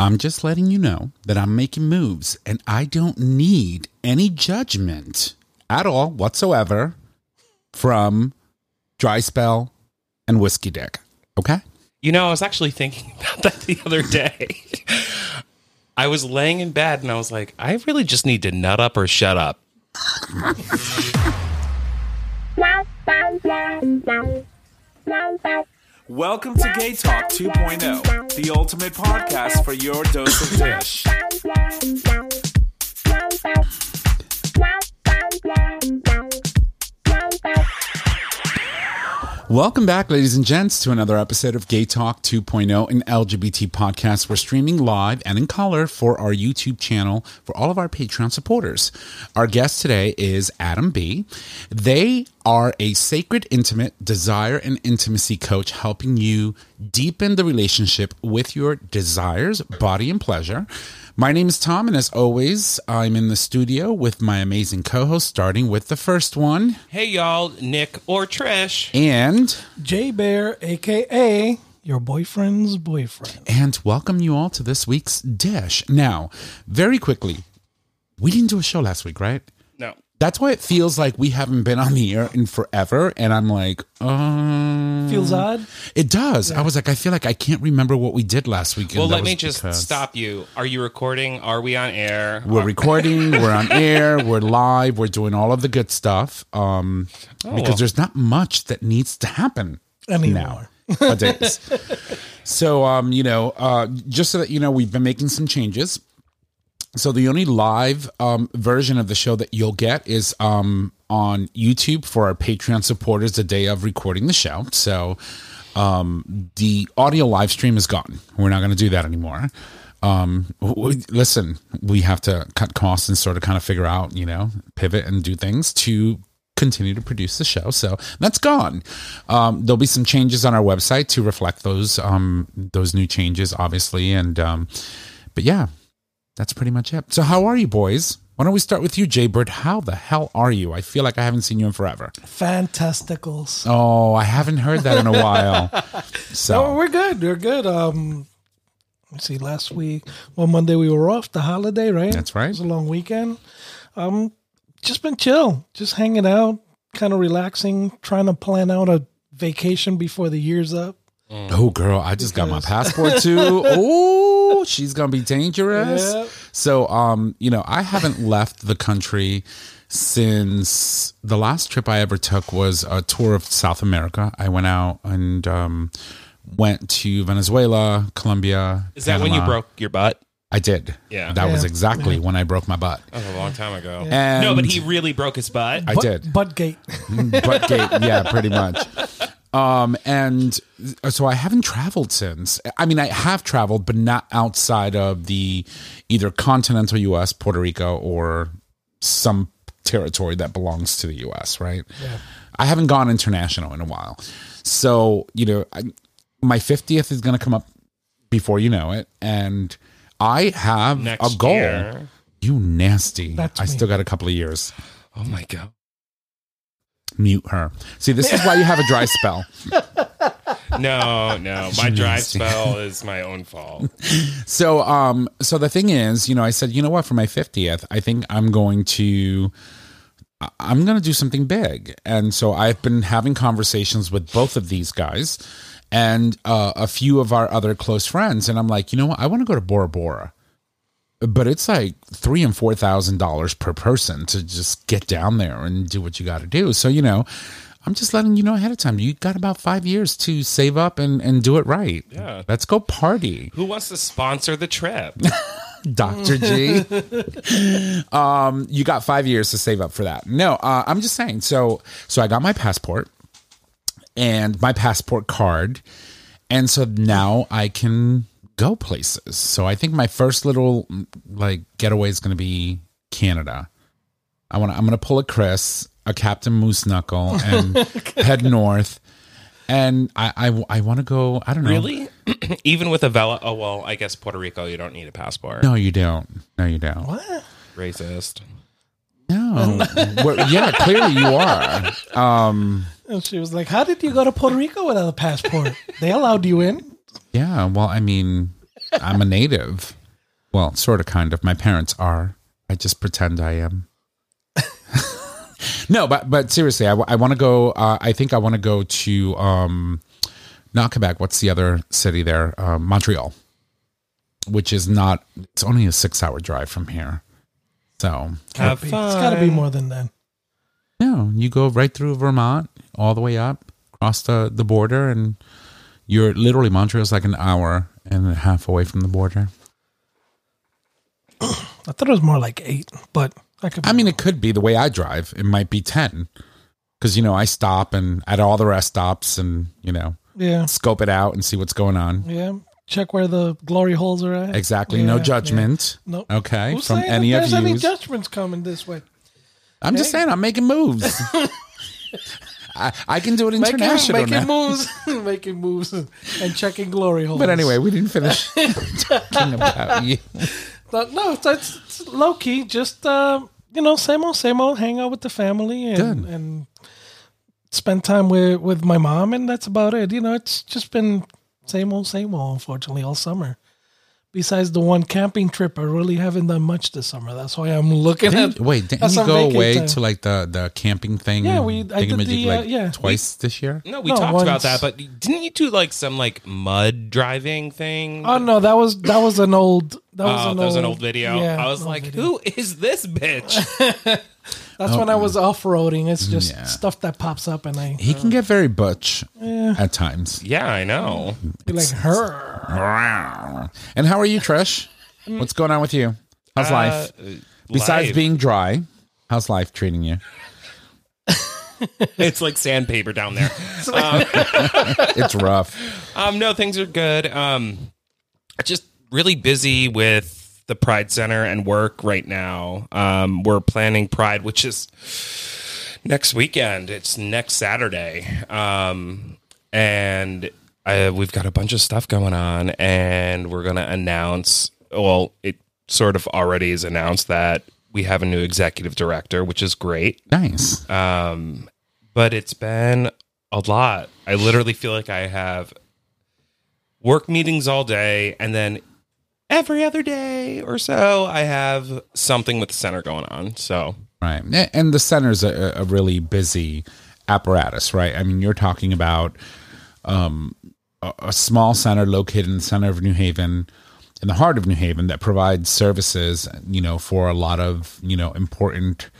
I'm just letting you know that I'm making moves and I don't need any judgment at all whatsoever from Dry Spell and Whiskey Dick. Okay? You know, I was actually thinking about that the other day. I was laying in bed and I was like, I really just need to nut up or shut up. Welcome to Gay Talk 2.0, the ultimate podcast for your dose of dish. Welcome back, ladies and gents, to another episode of Gay Talk 2.0, an LGBT podcast. We're streaming live and in color for our YouTube channel for all of our Patreon supporters. Our guest today is Adam Bee. They are a sacred, intimate desire and intimacy coach helping you deepen the relationship with your desires, body, and pleasure. My name is Tom, and as always, I'm in the studio with my amazing co host, starting with the first one. Hey, y'all, Nick or Trish. And J Bear, aka your boyfriend's boyfriend. and welcome you all to this week's dish. Now, very quickly, we didn't do a show last week, right? No. That's why it feels like we haven't been on the air in forever. And I'm like, um, Feels odd. it does. I was like, I feel like I can't remember what we did last week. Well, that let me just because stop you. Are you recording? Are we on air? We're recording, we're on air, we're live, we're doing all of the good stuff. Um, Oh, because there's not much that needs to happen Anymore. nowadays. so, um, you know, uh, just so that you know, we've been making some changes. So the only live um, version of the show that you'll get is um, on YouTube for our Patreon supporters the day of recording the show. So um, the audio live stream is gone. We're not going to do that anymore. Um, w- listen, we have to cut costs and sort of kind of figure out, you know, pivot and do things to continue to produce the show. So that's gone. Um, there'll be some changes on our website to reflect those um, those new changes, obviously. And um, but yeah, that's pretty much it. So how are you, boys? Why don't we start with you, Jay Bird? How the hell are you? I feel like I haven't seen you in forever. Fantasticals. Oh, I haven't heard that in a while. No, So we're good. We're good. Um, let's see. Last week, well, Monday we were off the holiday, right? That's right. It was a long weekend. Um, just been chill, just hanging out, kind of relaxing, trying to plan out a vacation before the year's up. Oh, girl, I just got my passport too. Oh, she's gonna be dangerous. Yeah. So, um, you know, I haven't left the country since the last trip I ever took was a tour of South America. I went out and um, went to Venezuela, Colombia. Is that when you broke your butt? I did. Yeah. that was Yeah. exactly when I broke my butt. That was a long time ago. And no, but he really broke his butt. I Butt- did. Buttgate. butt gate yeah pretty much um and so i haven't traveled since i mean i have traveled but not outside of the either continental us puerto rico or some territory that belongs to the us right Yeah. i haven't gone international in a while so you know I, my 50th is going to come up before you know it and i have Next a goal year. you nasty That's i me. still got a couple of years Oh my god. Mute her. See this is why you have a dry spell. No, no. My dry spell is my own fault. So, um, so the thing is, you know, I said, you know what, for my fiftieth, I think I'm going to, I'm going to do something big, and so I've been having conversations with both of these guys, and uh, a few of our other close friends, and I'm like, you know what, I want to go to Bora Bora, but it's like three and four thousand dollars per person to just get down there and do what you got to do. So, you know. I'm just letting you know ahead of time. You got about five years to save up and, and do it right. Yeah. Let's go party. Who wants to sponsor the trip? Dr. G. um, you got five years to save up for that. No, uh, I'm just saying. So, so I got my passport and my passport card, and so now I can go places. So I think my first little like getaway is going to be Canada. I want. to I'm going to pull a Chris, a Captain Moose Knuckle, and head north. And I, I, I want to go. I don't know. really? Even with a Vela? Oh well, I guess Puerto Rico. You don't need a passport. No, you don't. No, you don't. What? Racist. No. well, yeah, clearly you are. Um, And she was like, "How did you go to Puerto Rico without a passport? they allowed you in." Yeah, well, I mean, I'm a native. Well, sort of, kind of. My parents are. I just pretend I am. no, but but seriously, I, I want to go. Uh, I think I want to go to um, not Quebec. What's the other city there? Um, Montreal, which is not. It's only a six-hour drive from here. So Have It's got to be more than that. no, you go right through Vermont, all the way up, cross the the border, and you're literally Montreal's like an hour and a half away from the border. I thought it was more like eight, but I could. I mean, it could be the way I drive. It might be 10. Because, you know, I stop and at all the rest stops and, you know, yeah, scope it out and see what's going on. yeah. Check where the glory holes are at. Exactly. Yeah, no yeah. judgment. Nope. Okay. Who's from any of there's you. any judgments coming this way? I'm just saying, I'm making moves. I, I can do it Making, international making now. moves, making moves, and checking glory holes. But anyway, we didn't finish talking about you. But no, it's, it's, it's low key. Just uh, you know, same old, same old. Hang out with the family and Good. and spend time with with my mom, and that's about it. You know, it's just been same old, same old. Unfortunately, all summer. Besides the one camping trip, I really haven't done much this summer. That's why I'm looking Didn't, at. wait, didn't you go away time. to like the, the camping thing? Yeah, we- I did thingamajig, the, uh, like yeah. twice this year. No, we No, talked about that, but didn't you do like some like mud driving thing? Oh no, that was that was an old. That was, Oh, an, that was old, an old video. Yeah, I was old like, video. who is this bitch? That's when I oh. was off roading. It's mm, just Yeah. stuff that pops up, and I He can get very butch at times. yeah, I know. be like her. And how are you, Trish? Mm. What's going on with you? How's uh, life? Uh, Besides life. being dry, how's life treating you? it's like sandpaper down there. Um, it's rough. Um, no, things are good. Um, just really busy with the Pride Center and work right now. Um, we're planning Pride, which is next weekend. It's next Saturday. Um, and uh, we've got a bunch of stuff going on, and we're going to announce. Well, it sort of already is announced that we have a new executive director, which is great Nice. but it's been a lot. I literally feel like I have work meetings all day and then every other day or so I have something with the center going on. So, Right. And the center's a, a really busy apparatus, right? I mean, you're talking about um, a, a small center located in the center of New Haven, in the heart of New Haven, that provides services, you know, for a lot of, you know, important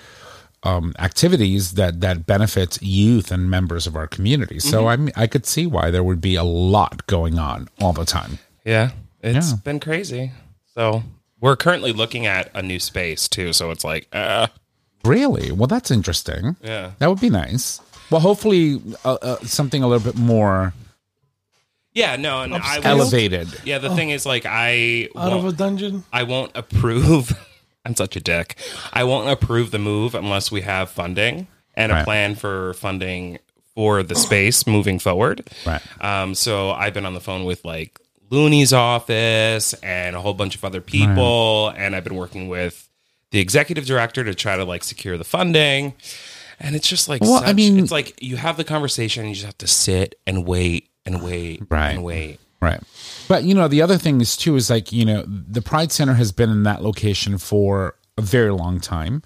um, activities that that benefits youth and members of our community. So I mean, I could see why there would be a lot going on all the time. yeah, it's Yeah. been crazy. So, we're currently looking at a new space too, so it's like uh Really? Well, that's interesting. Yeah. that would be nice. Well, hopefully, uh, uh, something a little bit more yeah, no, and I was, elevated. Yeah, the thing is like I Out of a dungeon. I won't approve. I'm such a dick. I won't approve the move unless we have funding and a plan for funding for the space moving forward. Right. Um, so I've been on the phone with like Looney's office and a whole bunch of other people, and I've been working with the executive director to try to like secure the funding. And it's just like, Well, I mean- it's like you have the conversation, and you just have to sit and wait and wait Right. and wait. Right. But you know, the other thing is too is like, you know, the Pride Center has been in that location for a very long time.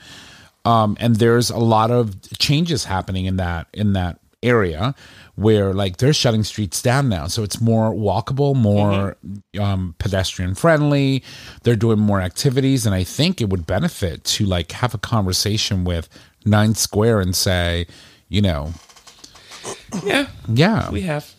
Um, and there's a lot of changes happening in that in that area where like they're shutting streets down now. So it's more walkable, more um, pedestrian friendly. They're doing more activities. And I think it would benefit to like have a conversation with Ninth Square and say, you know, Yeah, yeah, we have.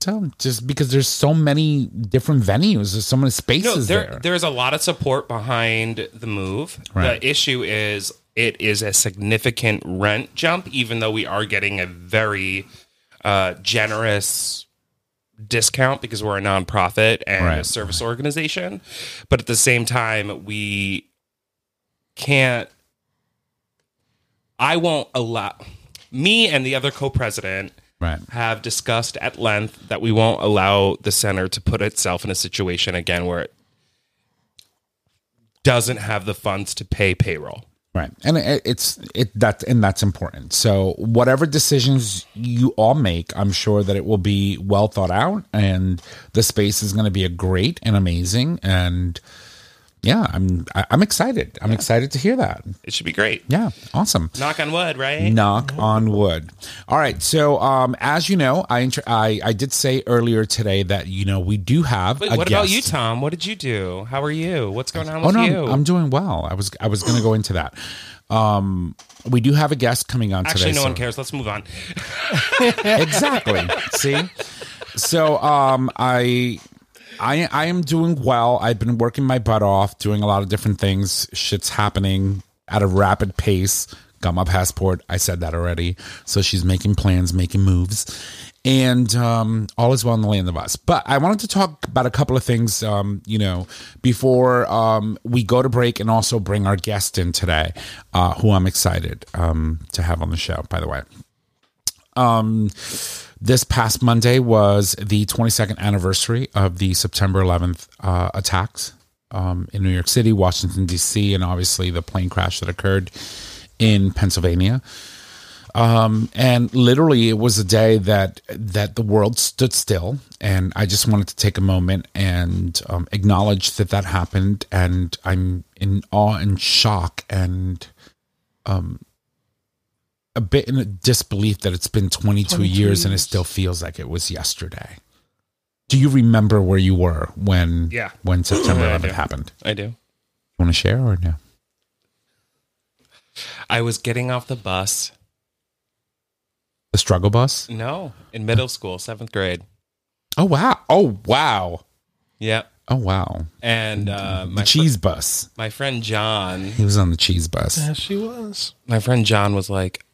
so just because there's so many different venues, there's so many No, spaces there, there. there's a lot of support behind the move. Right. The issue is it is a significant rent jump, even though we are getting a very uh, generous discount because we're a nonprofit and a service organization. But at the same time, we can't. I won't allow me and the other co-president Right. have discussed at length that we won't allow the center to put itself in a situation again where it doesn't have the funds to pay payroll. Right. And it, it's it that and that's important. So whatever decisions you all make, I'm sure that it will be well thought out and the space is going to be a great and amazing and yeah, I'm I- I'm excited. I'm excited to hear that. It should be great. Yeah, awesome. Knock on wood, right? Knock on wood. All right. So, um, as you know, I, int- I I did say earlier today that you know we do have. Wait, a what about you, Tom? What did you do? How are you? What's going on Oh with no, you? I'm, I'm doing well. I was I was going to go into that. Um, we do have a guest coming on Actually, today. no so- one cares. Let's move on. exactly. See, so um, I. I, I am doing well. I've been working my butt off, doing a lot of different things. Shit's happening at a rapid pace. Got my passport. I said that already. So she's making plans, making moves, and um, all is well in the land of us. But I wanted to talk about a couple of things, um, you know, before um, we go to break, and also bring our guest in today, uh, who I'm excited um, to have on the show. By the way, um, this past Monday was the 22nd anniversary of the September 11th uh, attacks um, in New York City, Washington, D.C., and obviously the plane crash that occurred in Pennsylvania. Um, and literally, it was a day that that the world stood still, and I just wanted to take a moment and um, acknowledge that that happened. And I'm in awe and shock and um, a bit in disbelief that it's been 22, 22 years, and it still feels like it was yesterday. Do you remember where you were when Yeah. when September Yeah, I 11th happened? I do. You want to share or no? I was getting off the bus. The struggle bus? No, in middle school, seventh grade. Oh wow! Oh wow! Yep. Oh wow! And uh, The my fr- cheese bus. my friend John, He was on the cheese bus. There she was. my friend John was like,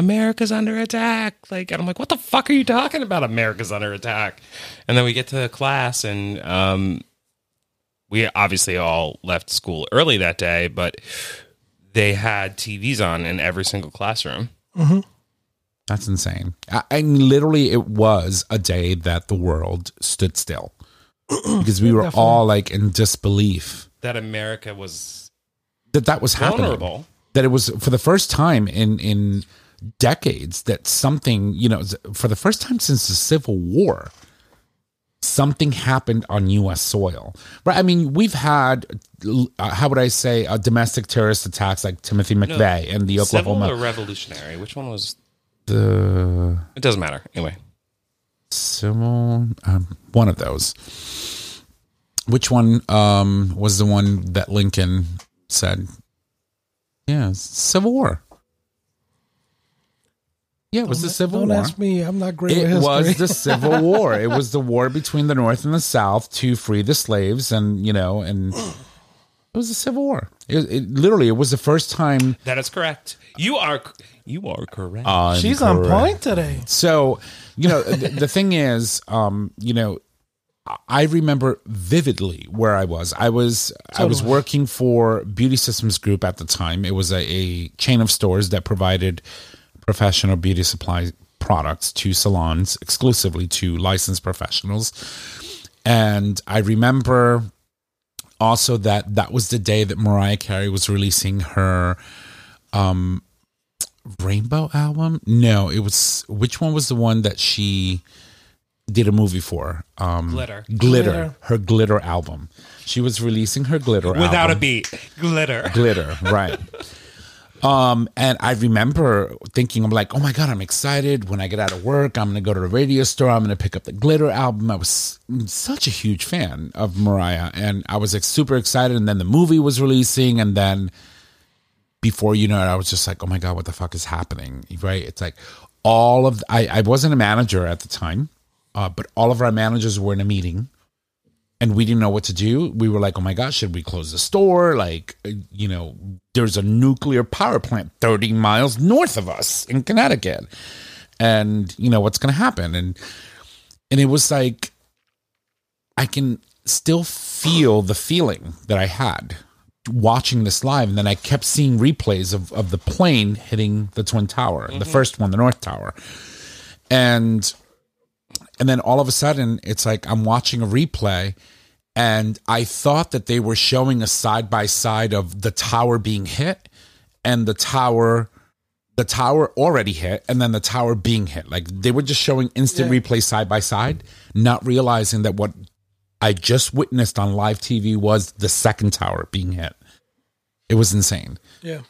"America's under attack!" Like, and I'm like, "What the fuck are you talking about? America's under attack!" And then we get to class, and um, we obviously all left school early that day, but they had TVs on in every single classroom. That's insane. I, I mean, literally, it was a day that the world stood still because we were Definitely. all like in disbelief That America was that that was happening. That it was for the first time in in decades that something you know for the first time since the Civil War. Something happened on U.S. soil, right? I mean, we've had, uh, how would I say, uh, domestic terrorist attacks like Timothy McVeigh and the Civil Oklahoma. or revolutionary? Which one was? the It doesn't matter. Anyway, civil um, one of those which one um was the one that lincoln said yeah civil war yeah it was the civil Don't war ask me. I'm not great with history. it history. was the civil war it was the war between the north and the south to free the slaves and you know and it was the civil war it, it literally it was the first time that is correct. You are you are correct. I'm She's on point today. So, you know, the, the thing is, um, you know, I remember vividly where I was. I was I was working for Beauty Systems Group at the time. It was a, a chain of stores that provided professional beauty supply products to salons exclusively to licensed professionals. And I remember also that that was the day that Mariah Carey was releasing her um Rainbow album? No, it was which one was the one that she did a movie for? Um Glitter. Glitter. Glitter. Her Glitter album. She was releasing her Glitter Without a beat, glitter. glitter right um and i remember thinking i'm like oh my god i'm excited. When i get out of work i'm gonna go to the radio store. I'm gonna pick up the glitter album. I was such a huge fan of mariah and i was like super excited. And then the movie was releasing and then before you know it i was just like oh my god what the fuck is happening? Right? It's like all of i, I wasn't a manager at the time uh, but all of our managers were in a meeting and we didn't know what to do. We were like, "Oh my gosh, should we close the store?" Like, uh, you know, there's a nuclear power plant 30 miles north of us in Connecticut, and you know what's going to happen. And and it was like, I can still feel the feeling that I had watching this live, and then I kept seeing replays of of the plane hitting the twin tower, the first one, the North Tower, and and then all of a sudden it's like i'm watching a replay and i thought that they were showing a side by side of the tower being hit and the tower the tower already hit and then the tower being hit like they were just showing instant Yeah. replay side by side not realizing that what i just witnessed on live tv was the second tower being hit it was insane Yeah.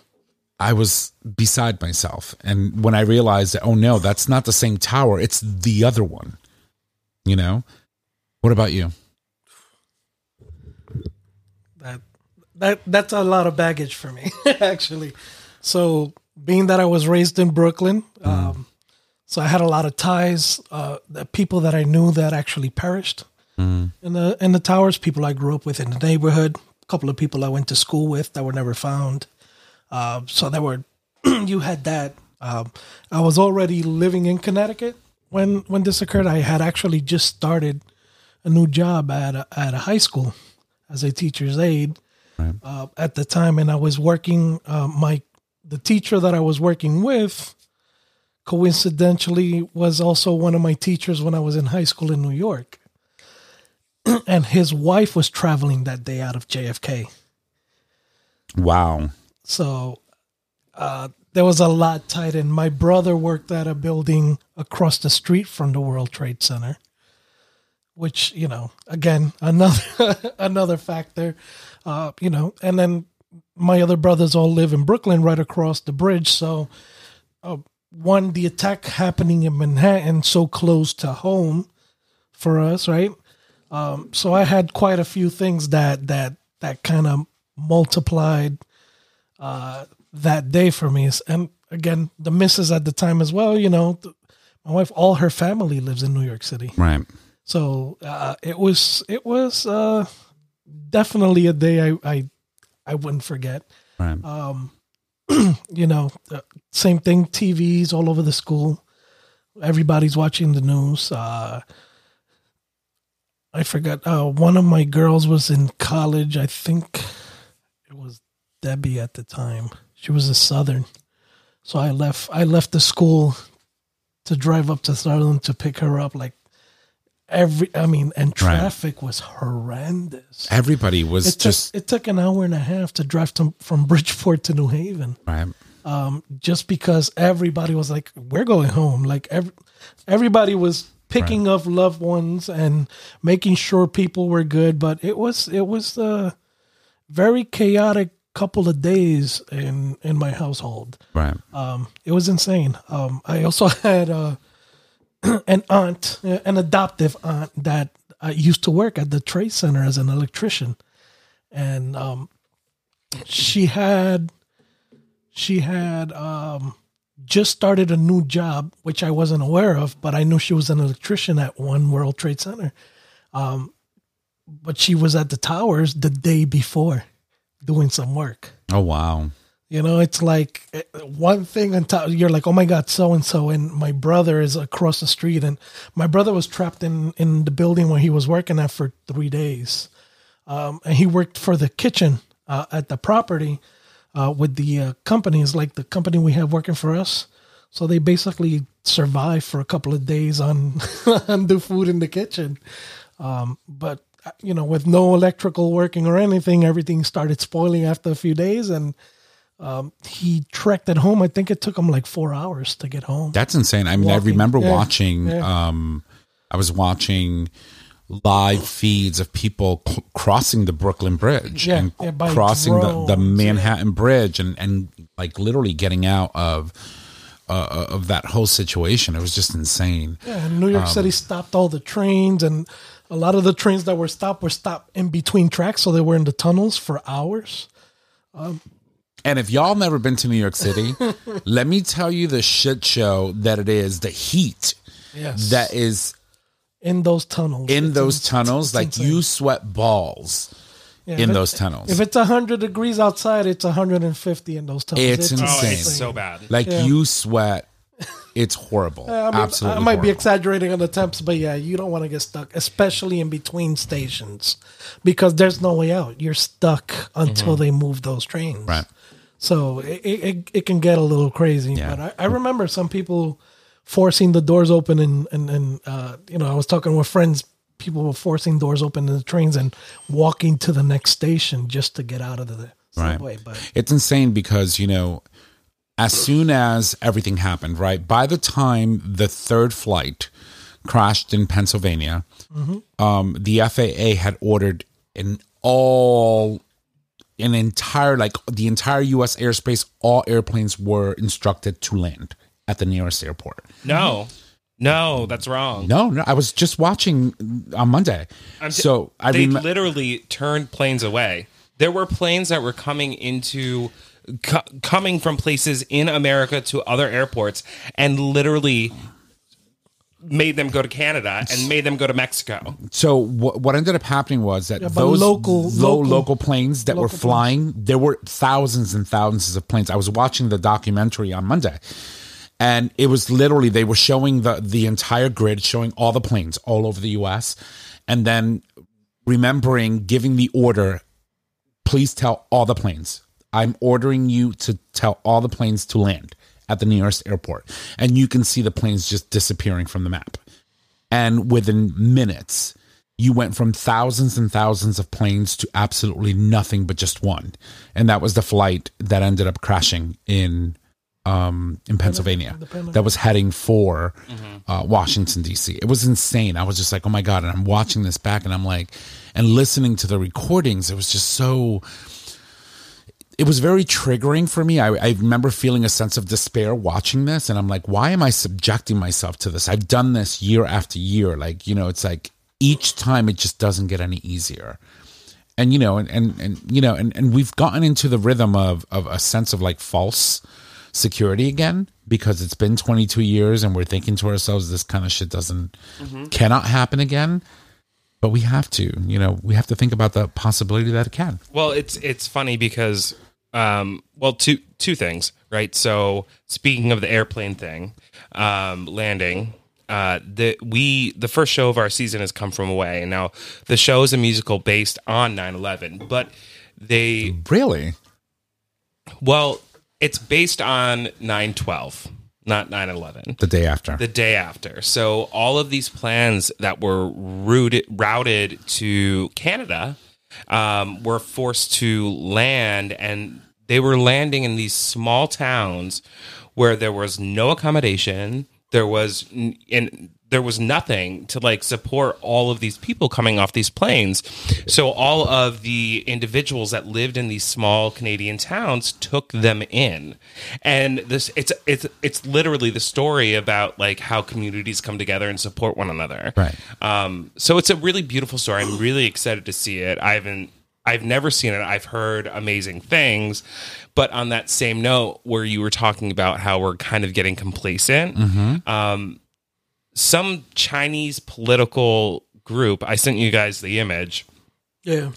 i was beside myself and when i realized that oh no that's not the same tower it's the other one you know? What about you? That that that's a lot of baggage for me actually. So being that i was raised in brooklyn um, so i had a lot of ties uh, the people that i knew that actually perished in the in the towers people i grew up with in the neighborhood a couple of people i went to school with that were never found. Uh, so there were you had that. Um, i was already living in connecticut when when this occurred i had actually just started a new job at a, at a high school as a teacher's aide uh, at the time, and I was working. Uh, my the teacher that I was working with, coincidentally, was also one of my teachers when I was in high school in New York, and his wife was traveling that day out of JFK. wow So uh, there was a lot tied in. My brother worked at a building across the street from the World Trade Center, which you know, again, another another factor. Uh, you know, and then my other brothers all live in Brooklyn, right across the bridge. So, uh, one, the attack happening in Manhattan, so close to home for us, right? Um, so I had quite a few things that that that kind of multiplied uh, that day for me. And again, the missus at the time as well. You know, th- my wife, all her family lives in New York City, right so uh, it was it was uh, definitely a day I I, I wouldn't forget. right Um, You know, uh, same thing. TVs all over the school. Everybody's watching the news. Uh, I forgot. Uh, one of my girls was in college. I think it was Debbie at the time. She was a Southern, so I left. I left the school to drive up to Southern to pick her up. Like every, I mean, and traffic was horrendous. everybody was It took, just it took an hour and a half to drive to, from Bridgeport to New Haven right um, just because everybody was like, "We're going home." Like every, everybody was picking up loved ones and making sure people were good. But it was it was a very chaotic couple of days in in my household. right Um, it was insane. Um, I also had uh, an aunt, uh, an adoptive aunt that uh, used to work at the Trade Center as an electrician, and um, she had she had um, just started a new job, which I wasn't aware of, but I knew she was an electrician at One World Trade Center. Um, but she was at the towers the day before doing some work. oh wow You know, it's like eh, one thing on top. You're like, oh my god, so and so, and my brother is across the street, and my brother was trapped in in the building where he was working at for three days, um, and he worked for the kitchen uh, at the property uh, with the uh, companies, like the company we have working for us. So they basically survive for a couple of days on on the food in the kitchen, um, but you know, with no electrical working or anything, everything started spoiling after a few days, and um, he trekked it home. I think it took him like four hours to get home. That's insane. I mean, I remember Yeah. watching. Yeah. Um, I was watching live feeds of people c- crossing the Brooklyn Bridge Yeah, and crossing the, the Manhattan Bridge and and like literally getting out of uh, of that whole situation. It was just insane. Yeah, and New York Um, City stopped all the trains, and a lot of the trains that were stopped were stopped in between tracks, so they were in the tunnels for hours. And if y'all never been to New York City, let me tell you the shit show that it is. The heat Yes, that is in those tunnels. in It's those tunnels, it's like insane. you sweat balls Yeah, in if it- those tunnels. If it's hundred degrees outside, it's hundred and fifty in those tunnels. It's Oh, insane. it's so bad. Like Yeah. you sweat. It's horrible. I, mean, Absolutely. I might be exaggerating on the temps, but yeah, you don't want to get stuck, especially in between stations, because there's no way out. You're stuck until they move those trains. Mm-hmm. Right. So it, it, it- it can get a little crazy. Yeah. But I, I remember some people forcing the doors open, and and and uh, you know, I was talking with friends. People were forcing doors open in the trains and walking to the next station just to get out of the Right. but It's insane because, you know, as soon as everything happened, right? By the time the third flight crashed in Pennsylvania, um, the FAA had ordered an all an entire like the entire US airspace, all airplanes were instructed to land at the nearest airport. No, no, that's wrong. No, no, I was just watching on Monday. I'm t- so I they mean, literally turned planes away. There were planes that were coming into co- coming from places in America to other airports and literally made them go to Canada and made them go to Mexico. So what, what ended up happening was that Yeah, those local- low local- local planes that were local flying, there were thousands and thousands of planes. I was watching the documentary on Monday, and it was literally they were showing the the entire grid, showing all the planes all over the U.S., and then remembering giving the order, please tell all the planes. I'm ordering you to tell all the planes to land at the nearest airport, and you can see the planes just disappearing from the map and within minutes you went from thousands and thousands of planes to absolutely nothing but just one and that was the flight that ended up crashing in um in Pennsylvania that was heading for uh, Washington D.C. It was insane. I was just like, "Oh my god!" And I'm watching this back, and I'm like, and listening to the recordings. It was just so it was very triggering for me. I, I remember feeling a sense of despair watching this, and I'm like, why am I subjecting myself to this? I've done this year after year. Like, you know, it's like each time it just doesn't get any easier. And you know, and and, and you know, and, and we've gotten into the rhythm of of a sense of like false security again because it's been 22 years and we're thinking to ourselves this kind of shit doesn't cannot happen again. But we have to you know we have to think about the possibility that it can. Well, it's it's funny because um well two two things, right? So speaking of the airplane thing, um landing uh the we the first show of our season has come from away. And now the show is a musical based on 9/11, but they really? Well, it's based on 9/12, not 9/11 the day after the day after. So all of these plans that were routed routed to Canada um, were forced to land, and they were landing in these small towns where there was no accommodation. There was n- and there was nothing to like support all of these people coming off these planes. So all of the individuals that lived in these small Canadian towns took them in. And this it's it's it's literally the story about like how communities come together and support one another. Right. Um so it's a really beautiful story. I'm really excited to see it. I haven't I've never seen it. I've heard amazing things. But on that same note, where you were talking about how we're kind of getting complacent, um, some Chinese political group, I sent you guys the image, yeah,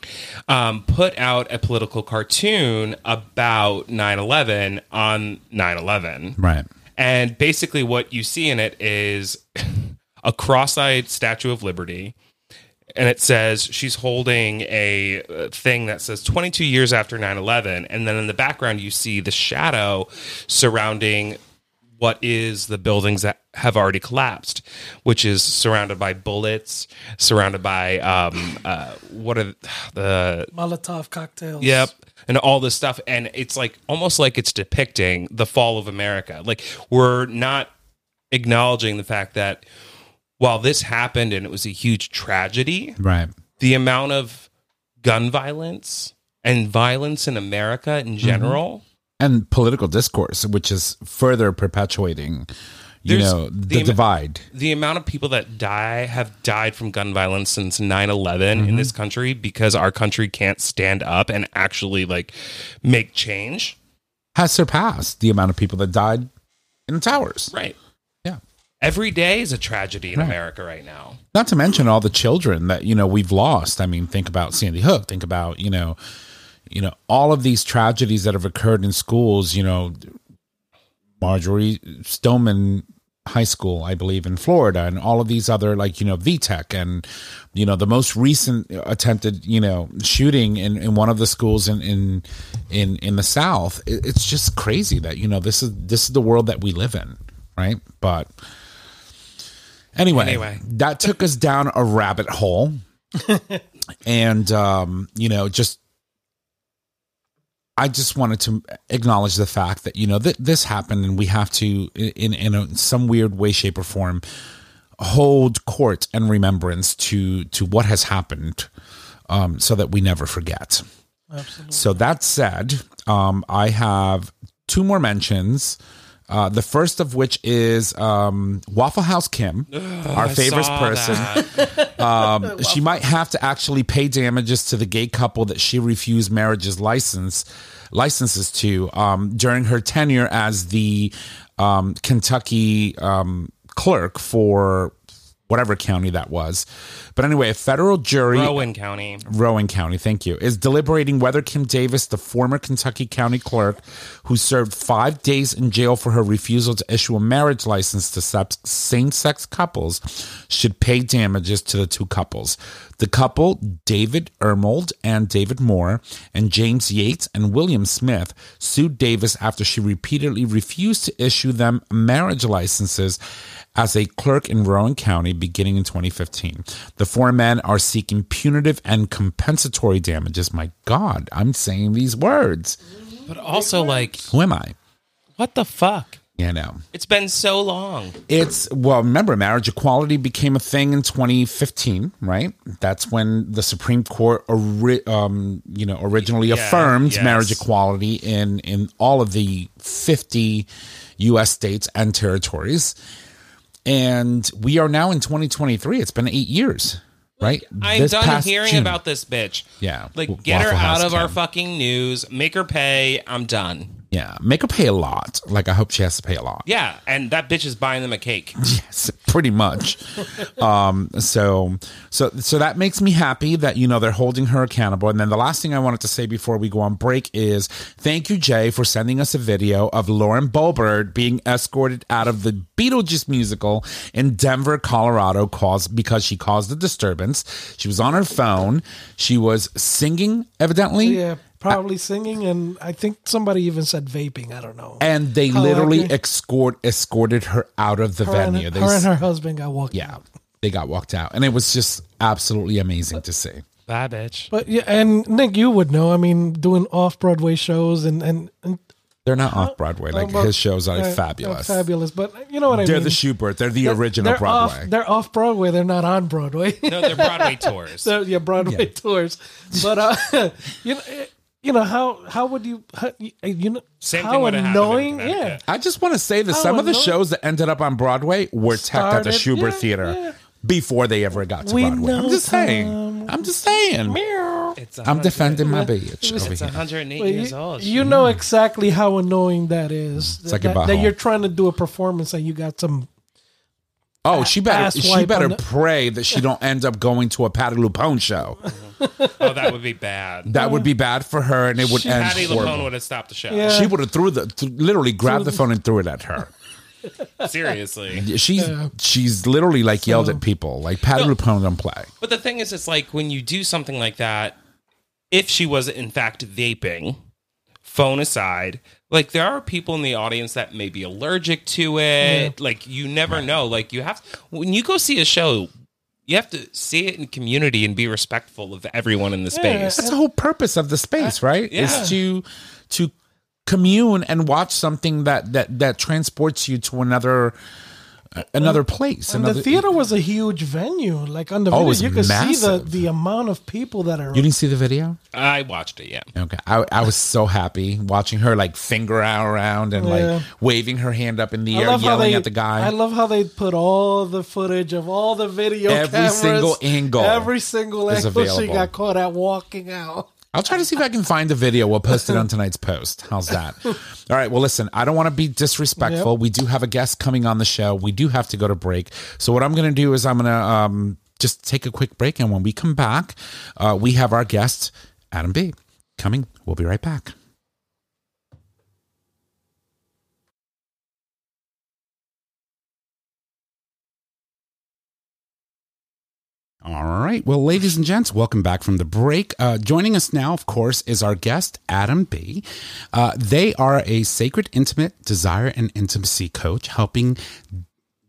um, put out a political cartoon about 9 11 on 9 11. right And basically, what you see in it is a cross eyed Statue of Liberty. And it says she's holding a uh, thing that says 22 years after 9 11. And then in the background, you see the shadow surrounding what is the buildings that have already collapsed, which is surrounded by bullets, surrounded by um, uh, what are the Molotov cocktails. Yep. And all this stuff. And it's like almost like it's depicting the fall of America. Like we're not acknowledging the fact that while this happened and it was a huge tragedy, right the amount of gun violence and violence in America in general. And political discourse which is further perpetuating you There's know the, the am- divide The amount of people that die have died from gun violence since 9/11 Mm-hmm. in this country because our country can't stand up and actually like make change. has surpassed the amount of people that died in the towers Right. yeah Every day is a tragedy in America right now. not to mention all the children that you know we've lost i mean think about sandy hook think about you know you know all of these tragedies that have occurred in schools you know marjory stoneman high school i believe in florida and all of these other like you know vtech and you know the most recent attempted you know shooting in, in one of the schools in in in, in the south it, it's just crazy that you know this is this is the world that we live in right but Anyway, Anyway. that took us down a rabbit hole. and um, you know, just I just wanted to acknowledge the fact that you know that this happened, and we have to, in in a, some weird way, shape, or form, hold court and remembrance to to what has happened, um, so that we never forget. Absolutely. So that said, um, I have two more mentions. Uh, the first of which is um, Waffle House Kim, our favorite person. Um, she might have to actually pay damages to the gay couple that she refused marriage's license licenses to um, during her tenure as the um, Kentucky um, clerk for whatever county that was. But anyway, a federal jury Rowan County. Rowan County, thank you, is deliberating whether Kim Davis, the former Kentucky County clerk who served five days in jail for her refusal to issue a marriage license to same sex couples, should pay damages to the two couples. The couple, David Ermold and David Moore, and James Yates and William Smith, sued Davis after she repeatedly refused to issue them marriage licenses as a clerk in Rowan County beginning in 2015. The four men are seeking punitive and compensatory damages. My God, I'm saying these words. But also, like, Who am I? what the fuck? You know, It's been so long. it's well. Remember, marriage equality became a thing in 2015, right? That's when the Supreme Court, ori- um, you know, originally Yeah, affirmed yes. marriage equality in in all of the 50 U.S. states and territories. And we are now in 2023. It's been eight years, right? I'm This done hearing June. about this bitch. Yeah. Like, get her House out of our fucking news. Make her pay. I'm done. Yeah, make her pay a lot. Like I hope she has to pay a lot. Yeah. And that bitch is buying them a cake. Yes, pretty much. um, so, so, so that makes me happy that you know they're holding her accountable. And then the last thing I wanted to say before we go on break is thank you, Jae, for sending us a video of Lauren Boebert being escorted out of the Beetlejuice musical in Denver, Colorado, caused because she caused a disturbance. She was on her phone. She was singing, evidently. Yeah, probably singing, and I think somebody even said vaping. I don't know. And they How literally escort escorted her out of the her, and, venue. They her and her husband got walked. yeah, out. they got walked out, and it was just absolutely amazing to see. Bye, bitch. But yeah, and Nick, you would know. I mean, doing off Broadway shows and and, and They're not off Broadway. Like well, his shows are uh, fabulous. fabulous. But you know what I mean? They're the Shubert. They're the They're- original they're Broadway. Off, they're off Broadway. They're not on Broadway. No, they're Broadway tours. so yeah, Broadway tours. But uh, you know, you know how how would you how, you- uh, you know Same how would've in annoying? Yeah, I just want to say that some of the shows that ended up on Broadway were tech at the Started- Shubert yeah, Theater yeah. before they ever got to We Broadway. I'm know just saying. I'm just saying. It's I'm defending my bitch over It's here. 108 But years you, old. you know exactly how annoying that is. like that, a butthole. that you're trying to do a performance and you got some. Oh, she better she better on the- pray that she don't end up going to a Patti LuPone show. oh, that would be bad. That would be bad for her, and it would end Patti horrible. LuPone would have stopped the show. Yeah. She would have threw the th- literally grabbed the phone and threw it at her. Seriously. She's she's literally like yelled at people like Patti No. LuPone don't play. But the thing is, it's like when you do something like that, if she was in fact vaping, phone aside, like there are people in the audience that may be allergic to it. Like you never know. Like you have when you go see a show, you have to see it in community and be respectful of everyone in the space. That's the whole purpose of the space, right? yeah. Is to to commune and watch something that that that transports you to another uh, another place. And Another, the theater was a huge venue. Like on the Oh, video, was you could see the the amount of people that are. You didn't see the video? I watched it. Yeah. Okay, I, I was so happy watching her like finger out around and Yeah. like waving her hand up in the I air, love yelling they. at the guy. I love how they put all the footage of all the video, Every cameras, single angle every single is angle. She got caught at walking out. I'll try to see if I can find a video. We'll post it on tonight's post. How's that? All right. Well, listen, I don't want to be disrespectful. Yep. We do have a guest coming on the show. We do have to go to break. So, what I'm going to do is I'm going to um, just take a quick break. And when we come back, uh, we have our guest, Adam Bee, coming. We'll be right back. All right. Well, ladies and gents, welcome back from the break. Uh, joining us now, of course, is our guest, Adam Bee. Uh, they are a sacred, intimate desire and intimacy coach, helping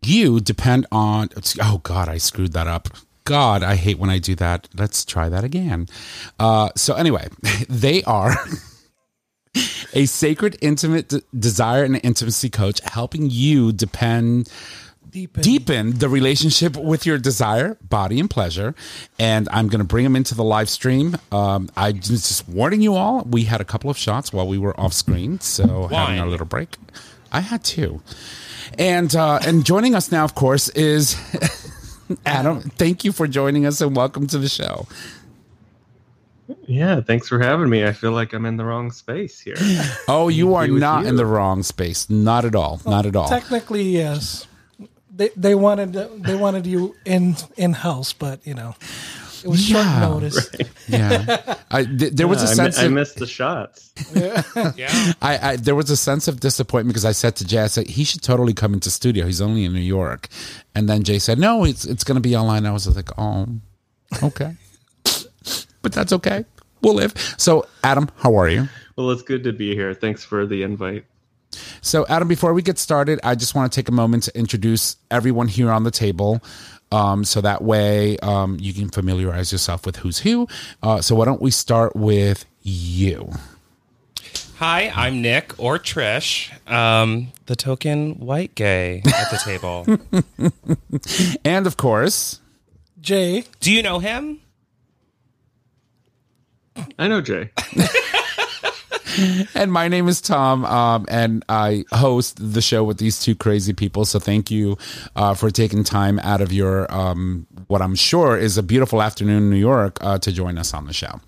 you depend on. Oh, God, I screwed that up. God, I hate when I do that. Let's try that again. Uh, so, anyway, they are. a sacred, intimate de- desire and intimacy coach, helping you depend Deep in. deepen the relationship with your desire, body, and pleasure. And I'm going to bring them into the live stream. Um, I just, just warning you all, we had a couple of shots while we were off screen, so having our Wine. little break. I had two. And uh, and joining us now, of course, is Adam. Thank you for joining us and welcome to the show. Yeah, thanks for having me. I feel like I'm in the wrong space here. Oh, you are not you. in the wrong space. Not at all. Not at all. Technically, yes. They they wanted they wanted you in in house, but you know, it was Yeah, short notice. Yeah. I, th- there was a I, mi- sense I of, missed the shots. Yeah. I, I there was a sense of disappointment because I said to Jae, I said he should totally come into studio. He's only in New York, and then Jae said, "No, it's it's going to be online." I was like, "Oh, okay," but that's okay. We'll live. So, Adam, how are you? Well, it's good to be here. Thanks for the invite. So, Adam, before we get started, I just want to take a moment to introduce everyone here on the table. Um, so that way um, you can familiarize yourself with who's who. Uh, so, why don't we start with you? Hi, I'm Nick or Trish, um, the token white gay at the table. And of course, Jae, Do you know him? I know Jae. And my name is Tom, um, and I host the show with these two crazy people. So thank you uh, for taking time out of your um, what I'm sure is a beautiful afternoon in New York uh, to join us on the show.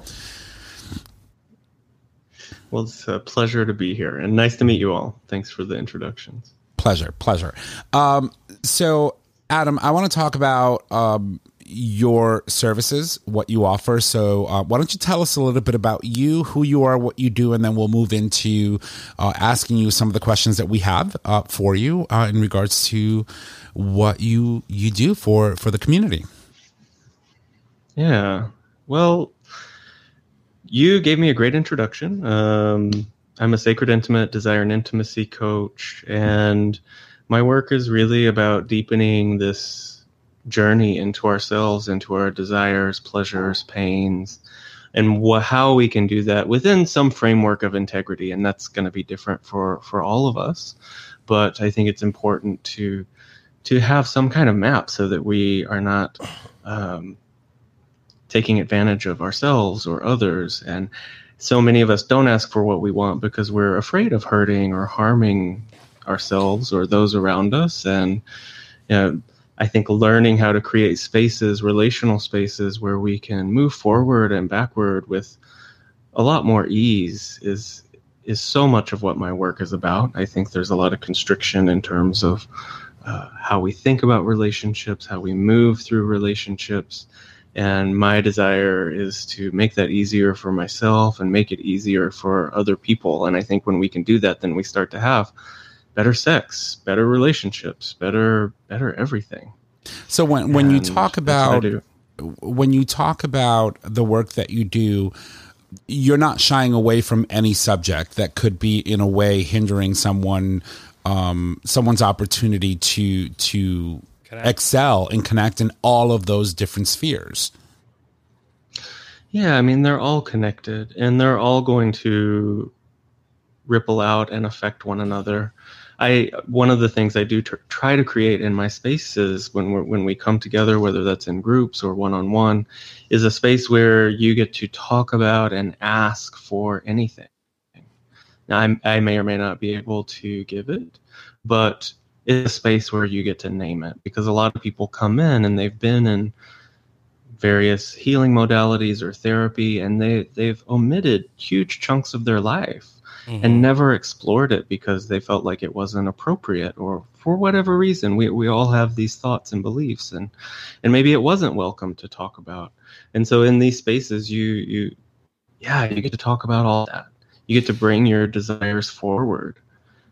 Well, it's a pleasure to be here and nice to meet you all. Thanks for the introductions. Pleasure, pleasure. Um, so, Adam, I want to talk about um, your services, what you offer. So, uh, why don't you tell us a little bit about you, who you are, what you do, and then we'll move into uh, asking you some of the questions that we have uh, for you uh, in regards to what you you do for for the community. Yeah. Well, you gave me a great introduction. Um, I'm a sacred intimate desire and intimacy coach, and my work is really about deepening this journey into ourselves, into our desires, pleasures, pains, and wha how we can do that within some framework of integrity. And that's going to be different for for all of us. But I think it's important to to have some kind of map so that we are not um, taking advantage of ourselves or others. And so many of us don't ask for what we want because we're afraid of hurting or harming ourselves or those around us. And you know, I think learning how to create spaces, relational spaces where we can move forward and backward with a lot more ease is is so much of what my work is about. I think there's a lot of constriction in terms of uh, how we think about relationships, how we move through relationships. And my desire is to make that easier for myself and make it easier for other people. And I think when we can do that, then we start to have better sex, better relationships, better better everything. So when when you talk that's what I about when you talk about the work that you do, you're not shying away from any subject that could be in a way hindering someone um, someone's opportunity to to Connect. excel and connect in all of those different spheres. Yeah, I mean they're all connected and they're all going to ripple out and affect one another. I one of the things I do tr- try to create in my spaces when we when we come together, whether that's in groups or one on one, is a space where you get to talk about and ask for anything. Now, I, I may or may not be able to give it, but it's a space where you get to name it because a lot of people come in and they've been in various healing modalities or therapy and they they've omitted huge chunks of their life and never explored it because they felt like it wasn't appropriate or for whatever reason we, we all have these thoughts and beliefs and and maybe it wasn't welcome to talk about. And so in these spaces you you yeah you get to talk about all that. You get to bring your desires forward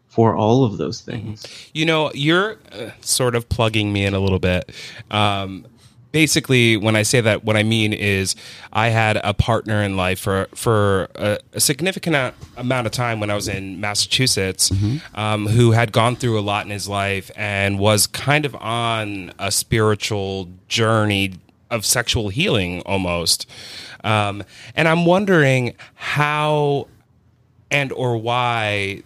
for all of those things. You know, you're uh, sort of plugging me in a little bit. Um, basically, when I say that, what I mean is I had a partner in life for for a, a significant amount of time when I was in Massachusetts, um, who had gone through a lot in his life and was kind of on a spiritual journey of sexual healing almost. Um, and I'm wondering how and or why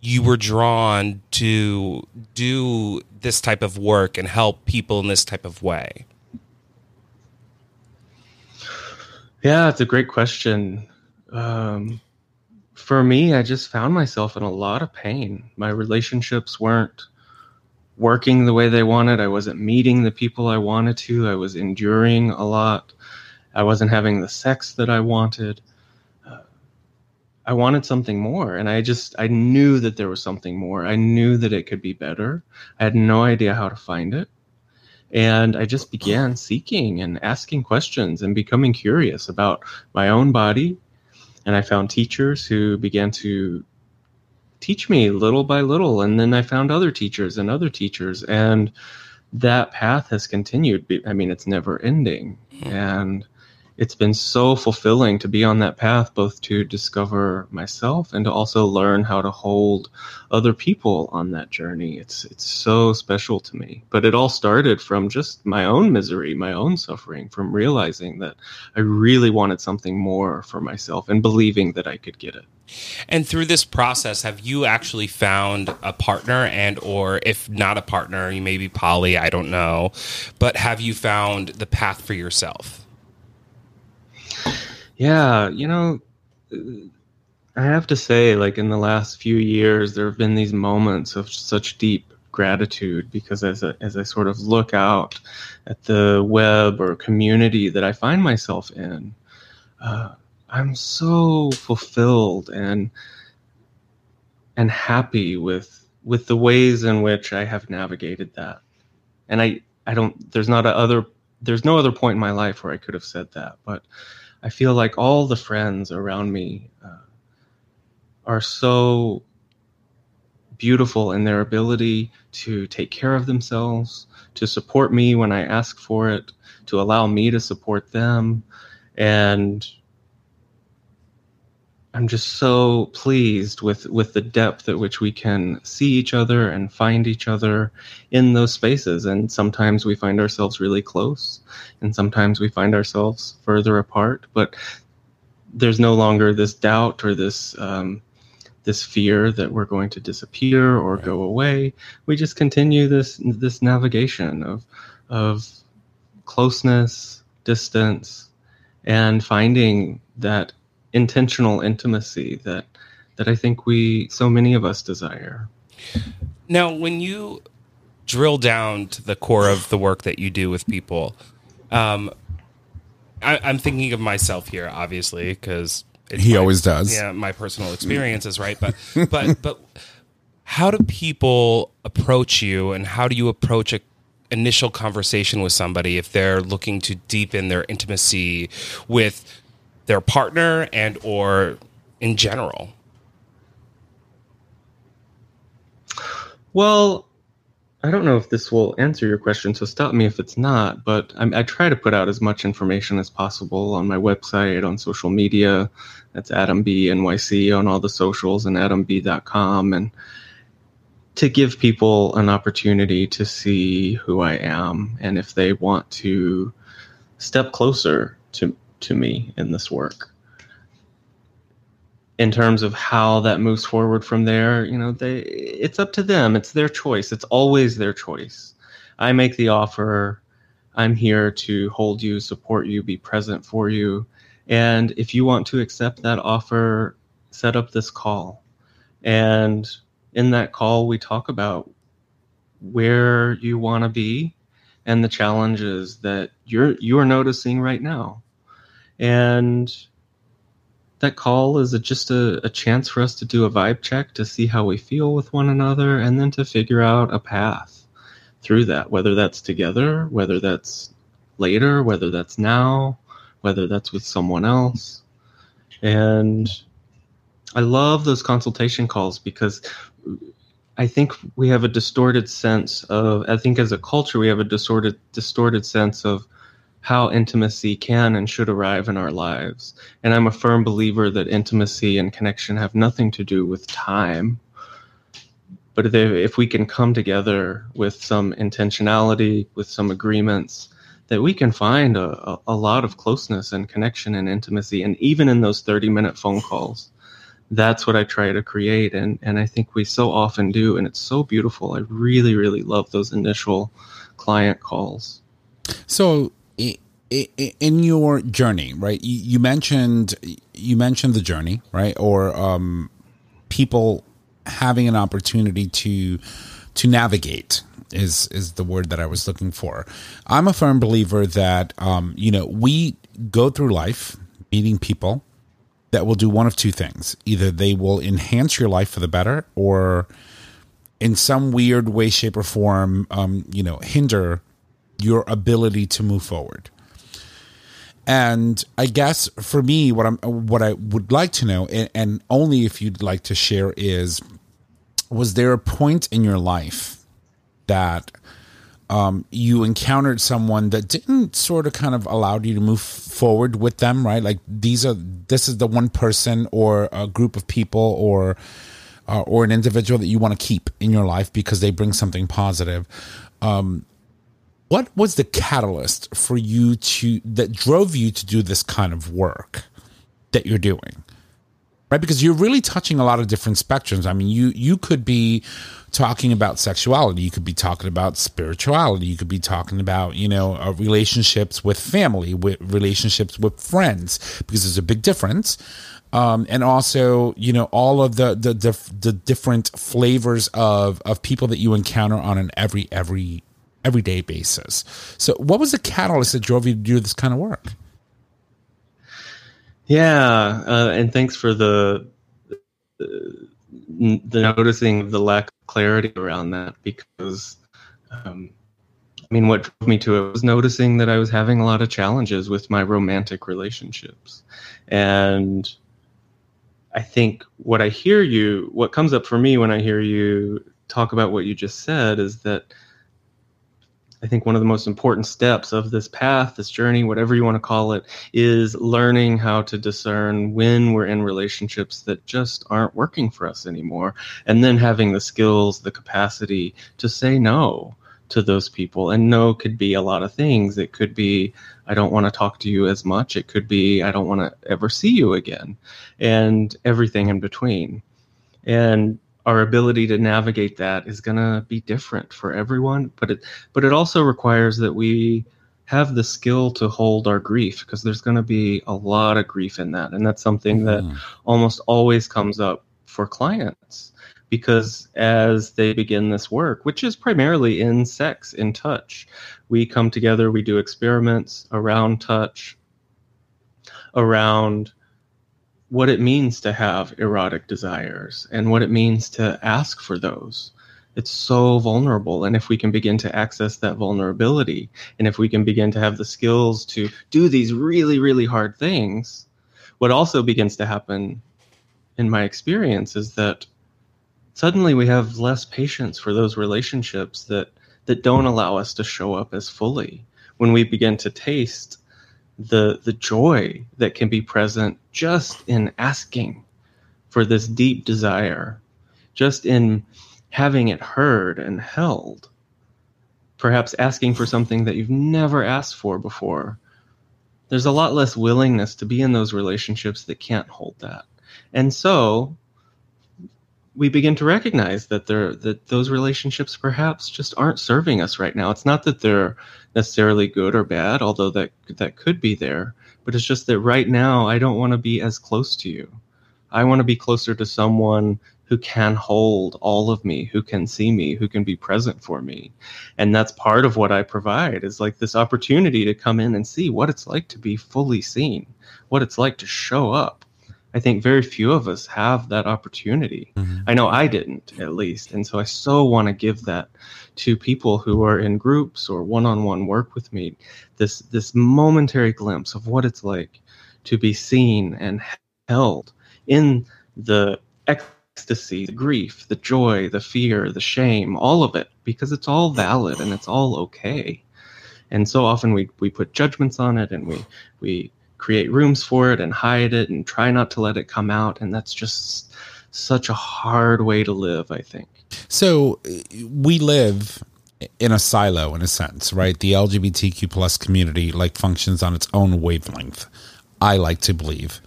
you were drawn to do this type of work and help people in this type of way? Yeah, it's a great question. Um, for me, I just found myself in a lot of pain. My relationships weren't working the way they wanted. I wasn't meeting the people I wanted to. I was enduring a lot. I wasn't having the sex that I wanted. Uh, I wanted something more, and I just I knew that there was something more. I knew that it could be better. I had no idea how to find it. And I just began seeking and asking questions and becoming curious about my own body. And I found teachers who began to teach me little by little. And then I found other teachers and other teachers. And that path has continued. I mean, it's never ending. And it's been so fulfilling to be on that path, both to discover myself and to also learn how to hold other people on that journey. It's it's so special to me. But it all started from just my own misery, my own suffering, from realizing that I really wanted something more for myself and believing that I could get it. And through this process, have you actually found a partner and or if not a partner, you may be poly, I don't know, but have you found the path for yourself? Yeah, you know, I have to say, like in the last few years, there have been these moments of such deep gratitude because as I, as I sort of look out at the web or community that I find myself in, uh, I'm so fulfilled and and happy with with the ways in which I have navigated that. And I I don't there's not a other there's no other point in my life where I could have said that, but I feel like all the friends around me uh, are so beautiful in their ability to take care of themselves, to support me when I ask for it, to allow me to support them. And I'm just so pleased with with the depth at which we can see each other and find each other in those spaces. And sometimes we find ourselves really close, and sometimes we find ourselves further apart. But there's no longer this doubt or this um, this fear that we're going to disappear or go away. We just continue this this navigation of of closeness, distance, and finding that intentional intimacy that that I think we so many of us desire. Now, when you drill down to the core of the work that you do with people, um, I, am thinking of myself here, obviously, because he my, always does. Yeah, my personal experiences, right? But but but how do people approach you, and how do you approach a initial conversation with somebody if they're looking to deepen their intimacy with their partner and or in general? Well, I don't know if this will answer your question, so stop me if it's not. But I, I, try to put out as much information as possible on my website, on social media. That's Adam B NYC on all the socials and adamb.com, and to give people an opportunity to see who I am and if they want to step closer to to me in this work. In terms of how that moves forward from there, you know, they it's up to them. It's their choice. It's always their choice. I make the offer. I'm here to hold you, support you, be present for you. And if you want to accept that offer, set up this call. And in that call, we talk about where you want to be and the challenges that you're you're noticing right now and that call is a, just a, a chance for us to do a vibe check to see how we feel with one another and then to figure out a path through that, whether that's together, whether that's later, whether that's now, whether that's with someone else. And I love those consultation calls because I think we have a distorted sense of I think as a culture we have a distorted distorted sense of how intimacy can and should arrive in our lives. And I'm a firm believer that intimacy and connection have nothing to do with time. But if we can come together with some intentionality, with some agreements, that we can find a, a lot of closeness and connection and intimacy. And even in those 30 minute phone calls, that's what I try to create. And, and I think we so often do. And it's so beautiful. I really, really love those initial client calls. So, in your journey, right? You mentioned you mentioned the journey, right? Or um, people having an opportunity to to navigate is is the word that I was looking for. I'm a firm believer that um, you know we go through life meeting people that will do one of two things: either they will enhance your life for the better, or in some weird way, shape, or form, um, you know, hinder your ability to move forward. And I guess for me, what I'm what I would like to know, and, and only if you'd like to share, is was there a point in your life that um, you encountered someone that didn't sort of kind of allowed you to move forward with them, right? Like these are this is the one person or a group of people or uh, or an individual that you want to keep in your life because they bring something positive. Um, what was the catalyst for you to that drove you to do this kind of work that you're doing? Right? Because you're really touching a lot of different spectrums. I mean you you could be talking about sexuality. You could be talking about spirituality. You could be talking about you know uh, relationships with family with relationships with friends because there's a big difference. Um, and also you know all of the, the the the different flavors of of people that you encounter on an every every everyday basis. So, what was the catalyst that drove you to do this kind of work? Yeah, uh, and thanks for the, the, the noticing of the lack of clarity around that because. Um, I mean, what drove me to it was noticing that I was having a lot of challenges with my romantic relationships. And I think what I hear you, what comes up for me when I hear you talk about what you just said is that I think one of the most important steps of this path, this journey, whatever you want to call it, is learning how to discern when we're in relationships that just aren't working for us anymore. And then having the skills, the capacity to say no to those people. And no could be a lot of things. It could be, I don't want to talk to you as much. It could be, I don't want to ever see you again. And everything in between. And our ability to navigate that is going to be different for everyone but it but it also requires that we have the skill to hold our grief because there's going to be a lot of grief in that and that's something mm-hmm. that almost always comes up for clients because as they begin this work which is primarily in sex in touch we come together we do experiments around touch around what it means to have erotic desires and what it means to ask for those. It's so vulnerable. And if we can begin to access that vulnerability, and if we can begin to have the skills to do these really, really hard things, what also begins to happen in my experience is that suddenly we have less patience for those relationships that, that don't allow us to show up as fully. When we begin to taste the the joy that can be present just in asking for this deep desire, just in having it heard and held. Perhaps asking for something that you've never asked for before. There's a lot less willingness to be in those relationships that can't hold that. And so we begin to recognize that there that those relationships perhaps just aren't serving us right now. It's not that they're necessarily good or bad, although that that could be there, but it's just that right now I don't want to be as close to you. I want to be closer to someone who can hold all of me, who can see me, who can be present for me. And that's part of what I provide is like this opportunity to come in and see what it's like to be fully seen, what it's like to show up I think very few of us have that opportunity. Mm-hmm. I know I didn't, at least. And so I so want to give that to people who are in groups or one-on-one work with me. This this momentary glimpse of what it's like to be seen and held in the ecstasy, the grief, the joy, the fear, the shame, all of it, because it's all valid and it's all okay. And so often we, we put judgments on it and we, we create rooms for it and hide it and try not to let it come out. And that's just such a hard way to live, I think. So we live in a silo in a sense, right? The LGBTQ plus community like functions on its own wavelength. I like to believe.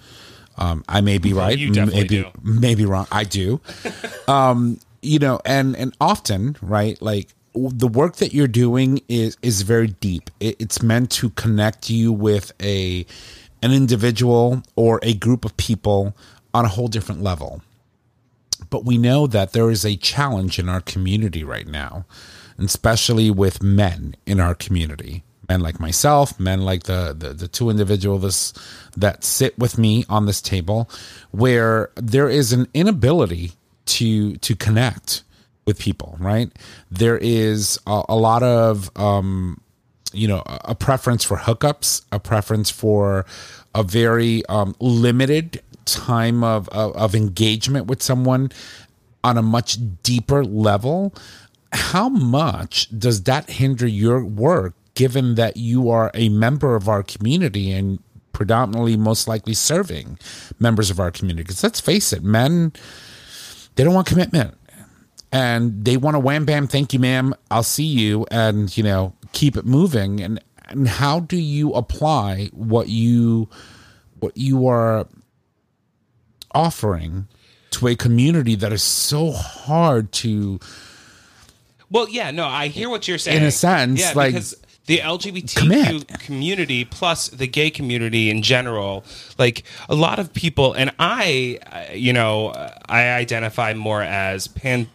Um, I may be right. you definitely maybe, do. maybe wrong. I do. um, you know, and and often, right? Like the work that you're doing is is very deep. It, it's meant to connect you with a an individual or a group of people on a whole different level. But we know that there is a challenge in our community right now, especially with men in our community. Men like myself, men like the, the, the two individuals that sit with me on this table, where there is an inability to to connect with people, right? There is a, a lot of um, you know a preference for hookups a preference for a very um, limited time of, of of engagement with someone on a much deeper level. How much does that hinder your work given that you are a member of our community and predominantly most likely serving members of our community? Because let's face it men they don't want commitment. And they want a wham bam thank you ma'am i'll see you and you know keep it moving and and how do you apply what you what you are offering to a community that is so hard to Well, yeah, no, I hear what you're saying. In a sense, yeah, like, because the LGBTQ community plus the gay community in general, like a lot of people, and I, uh, you know, I identify more as pan.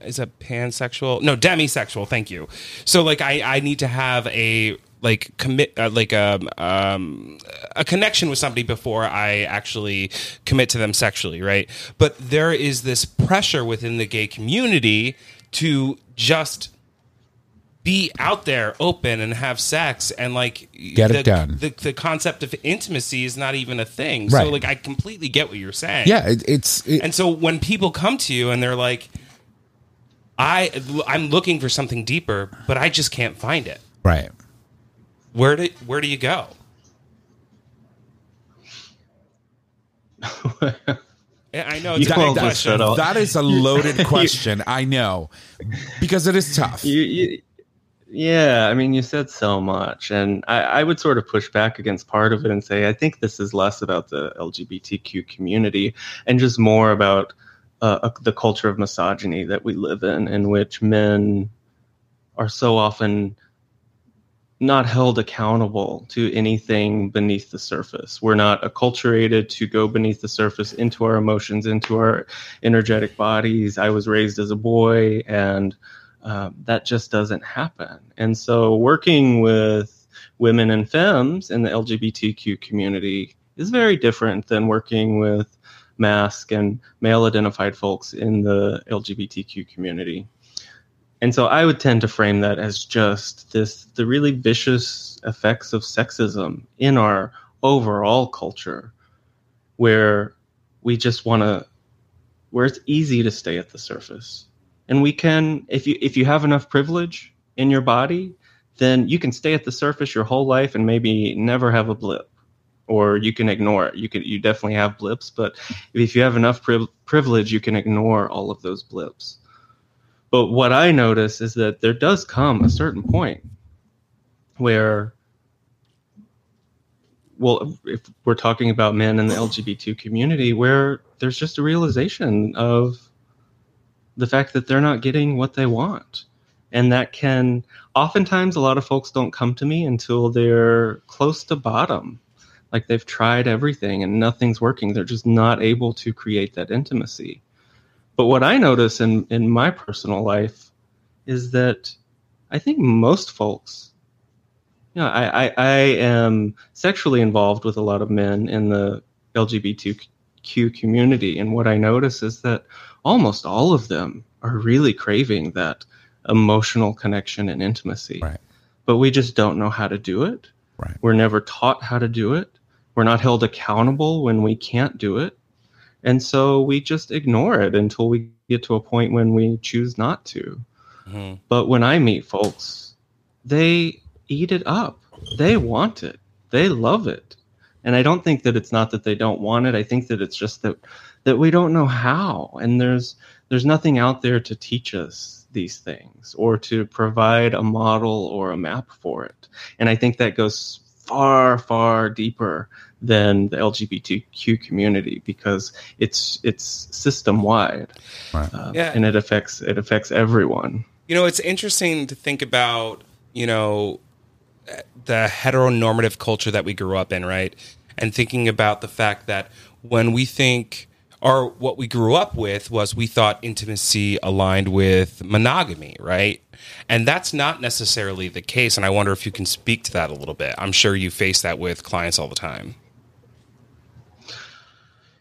Is a pansexual? No, demisexual. Thank you. So, like, I I need to have a like commit uh, like a um, a connection with somebody before I actually commit to them sexually, right? But there is this pressure within the gay community to just be out there open and have sex and like Get it the, done. The, the concept of intimacy is not even a thing. Right. So like I completely get what you're saying. yeah it, it's it, And so when people come to you and they're like, I I'm looking for something deeper, but I just can't find it. right Where do where do you go? I know it's You a called this question. that is a loaded question i know because it is tough you, you, yeah, I mean, you said so much, and I, I would sort of push back against part of it and say I think this is less about the LGBTQ community and just more about uh, uh, the culture of misogyny that we live in, in which men are so often not held accountable to anything beneath the surface. We're not acculturated to go beneath the surface into our emotions, into our energetic bodies. I was raised as a boy, and um, that just doesn't happen. And so, working with women and femmes in the LGBTQ community is very different than working with masc and male identified folks in the LGBTQ community. And so I would tend to frame that as just this the really vicious effects of sexism in our overall culture where we just want to where it's easy to stay at the surface. And we can if you if you have enough privilege in your body, then you can stay at the surface your whole life and maybe never have a blip or you can ignore it. You can you definitely have blips, but if you have enough priv- privilege, you can ignore all of those blips. But what I notice is that there does come a certain point where, well, if we're talking about men in the LGBT community, where there's just a realization of the fact that they're not getting what they want. And that can, oftentimes, a lot of folks don't come to me until they're close to bottom. Like they've tried everything and nothing's working. They're just not able to create that intimacy. But what I notice in, in my personal life is that I think most folks, you know, I, I, I am sexually involved with a lot of men in the LGBTQ community. And what I notice is that almost all of them are really craving that emotional connection and intimacy. Right. But we just don't know how to do it. Right. We're never taught how to do it. We're not held accountable when we can't do it. And so we just ignore it until we get to a point when we choose not to. Mhm. But when I meet folks, they eat it up. They want it. They love it. And I don't think that it's not that they don't want it. I think that it's just that that we don't know how. And there's there's nothing out there to teach us these things or to provide a model or a map for it. And I think that goes far far deeper than the LGBTQ community because it's it's system wide, Right. uh, Yeah. and it affects it affects everyone. You know, it's interesting to think about, you know, the heteronormative culture that we grew up in, right? And thinking about the fact that when we think, or what we grew up with was we thought intimacy aligned with monogamy, right? And that's not necessarily the case. And I wonder if you can speak to that a little bit. I'm sure you face that with clients all the time.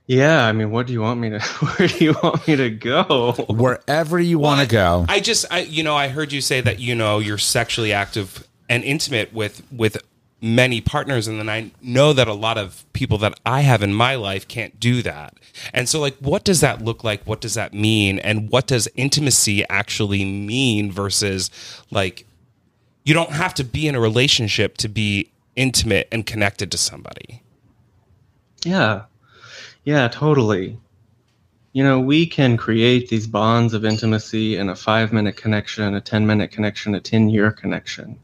Yeah, I mean, what do you want me to? Where do you want me to go? Wherever you want to go. I just, I, you know, I heard you say that you know you're sexually active and intimate with with many partners, and then I know that a lot of people that I have in my life can't do that. And so, like, what does that look like? What does that mean? And what does intimacy actually mean versus like you don't have to be in a relationship to be intimate and connected to somebody. Yeah. Yeah, totally. You know, we can create these bonds of intimacy in a five minute connection, a 10 minute connection, a 10 year connection.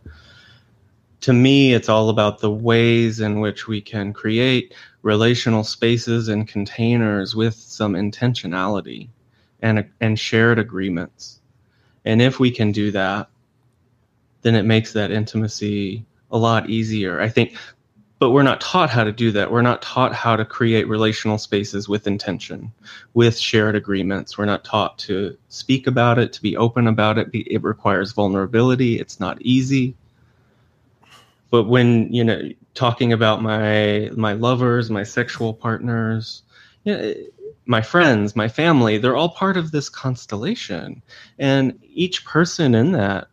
To me, it's all about the ways in which we can create relational spaces and containers with some intentionality and, and shared agreements. And if we can do that, then it makes that intimacy a lot easier. I think but we're not taught how to do that. We're not taught how to create relational spaces with intention, with shared agreements. We're not taught to speak about it, to be open about it. It requires vulnerability. It's not easy. But when, you know, talking about my my lovers, my sexual partners, you know, my friends, my family, they're all part of this constellation. And each person in that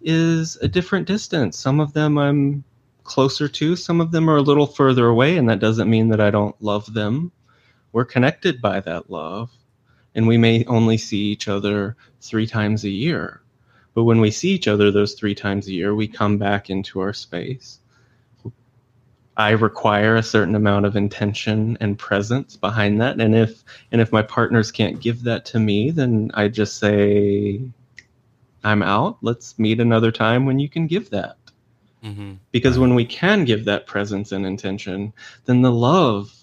is a different distance. Some of them I'm closer to, some of them are a little further away, and that doesn't mean that I don't love them. We're connected by that love, and we may only see each other three times a year. But when we see each other those three times a year, we come back into our space. I require a certain amount of intention and presence behind that, and if and if my partners can't give that to me, then I just say, "I'm out. Let's meet another time when you can give that." Mm-hmm. because when we can give that presence and intention then the love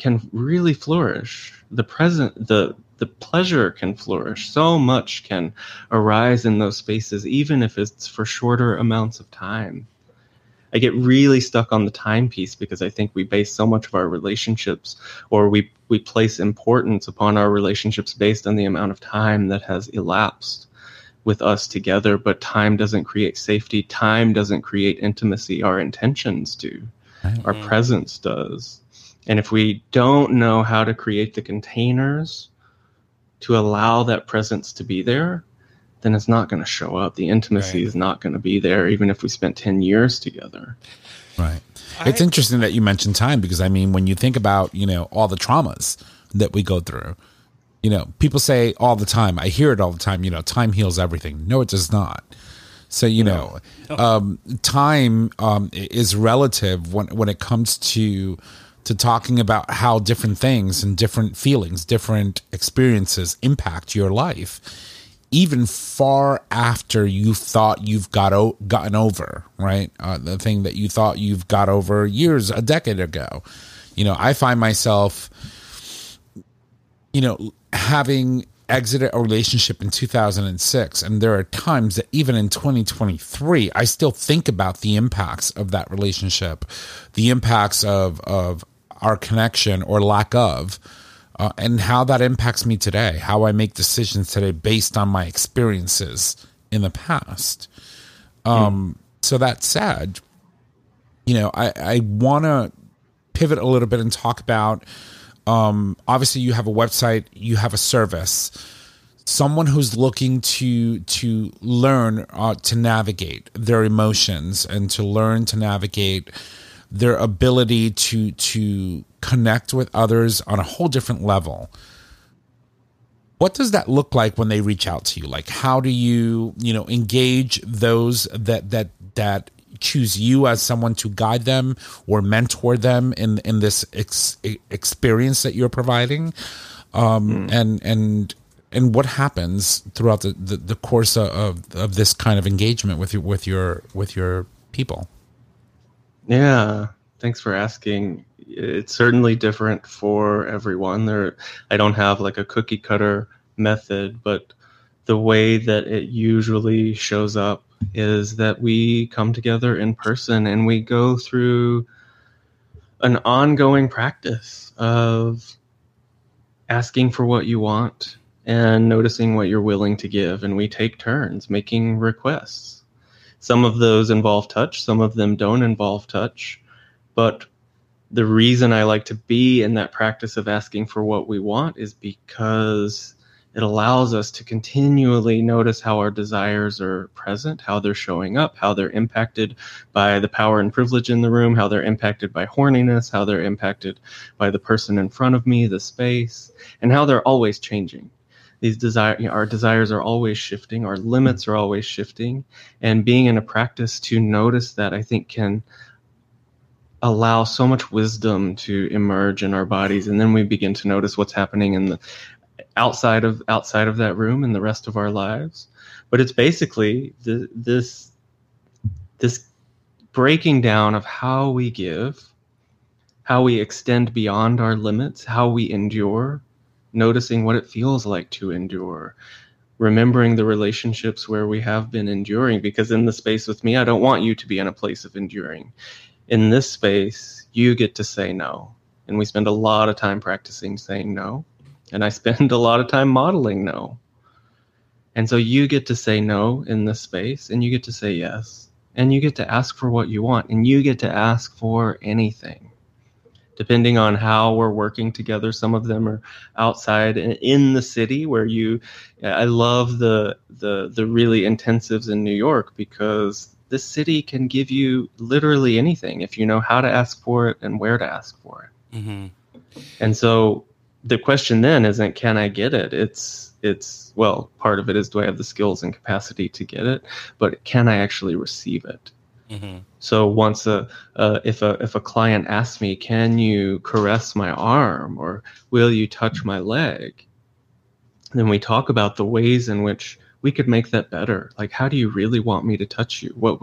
can really flourish the present the the pleasure can flourish so much can arise in those spaces even if it's for shorter amounts of time i get really stuck on the time piece because i think we base so much of our relationships or we we place importance upon our relationships based on the amount of time that has elapsed with us together, but time doesn't create safety. Time doesn't create intimacy. Our intentions do, our mm-hmm. presence does. And if we don't know how to create the containers to allow that presence to be there, then it's not going to show up. The intimacy Right. is not going to be there, even if we spent 10 years together. Right. It's interesting that you mentioned time because I mean, when you think about, you know, all the traumas that we go through, you know, people say all the time, I hear it all the time, you know, time heals everything. No, it does not. So, you know, um, time um, is relative when, when it comes to to talking about how different things and different feelings, different experiences impact your life even far after you thought you've got o- gotten over, right? Uh, the thing that you thought you've got over years, a decade ago. You know, I find myself, you know, having exited a relationship in 2006 and there are times that even in 2023 I still think about the impacts of that relationship the impacts of of our connection or lack of uh, and how that impacts me today, how I make decisions today based on my experiences in the past. Um, So that said, you know, I, I want to pivot a little bit and talk about. Um, obviously, you have a website, you have a service. Someone who's looking to to learn uh, to navigate their emotions and to learn to navigate their ability to to connect with others on a whole different level. What does that look like when they reach out to you? Like how do you you know engage those that that that choose you as someone to guide them or mentor them in in this ex- experience that you're providing? Um and and and what happens throughout the, the, the course of, of this kind of engagement with your with your with your people Yeah, thanks for asking. It's certainly different for everyone. There, I don't have like a cookie cutter method, but the way that it usually shows up is that we come together in person and we go through an ongoing practice of asking for what you want and noticing what you're willing to give. And we take turns making requests. Some of those involve touch, some of them don't involve touch. But the reason I like to be in that practice of asking for what we want is because it allows us to continually notice how our desires are present, how they're showing up, how they're impacted by the power and privilege in the room, how they're impacted by horniness, how they're impacted by the person in front of me, the space, and how they're always changing. These desire, you know, our desires are always shifting, our limits are always shifting, and being in a practice to notice that, I think, can allow so much wisdom to emerge in our bodies and then we begin to notice what's happening in the outside of outside of that room in the rest of our lives. But it's basically the, this this breaking down of how we give, how we extend beyond our limits, how we endure, noticing what it feels like to endure, remembering the relationships where we have been enduring. Because in the space with me, I don't want you to be in a place of enduring. In this space, you get to say no. And we spend a lot of time practicing saying no. And I spend a lot of time modeling no. And so you get to say no in this space and you get to say yes. And you get to ask for what you want and you get to ask for anything. Depending on how we're working together, some of them are outside in the city where you I love the the the really intensives in New York because this city can give you literally anything if you know how to ask for it and where to ask for it. Mm-hmm. And so the question then isn't can I get it? It's it's well, part of it is do I have the skills and capacity to get it, but can I actually receive it? Mm-hmm. So once a if a if a client asks me, can you caress my arm or will you touch my leg? Then we talk about the ways in which we could make that better. Like, how do you really want me to touch you? What,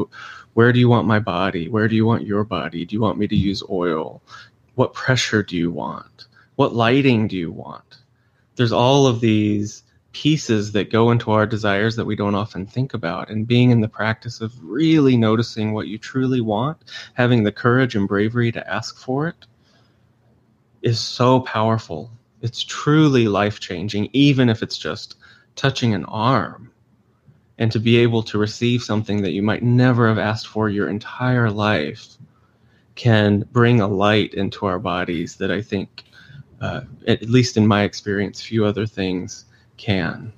where do you want my body? Where do you want your body? Do you want me to use oil? What pressure do you want? What lighting do you want? There's all of these pieces that go into our desires that we don't often think about. And being in the practice of really noticing what you truly want, having the courage and bravery to ask for it, is so powerful. It's truly life changing, even if it's just touching an arm. And to be able to receive something that you might never have asked for your entire life can bring a light into our bodies that I think uh, at least in my experience, few other things can.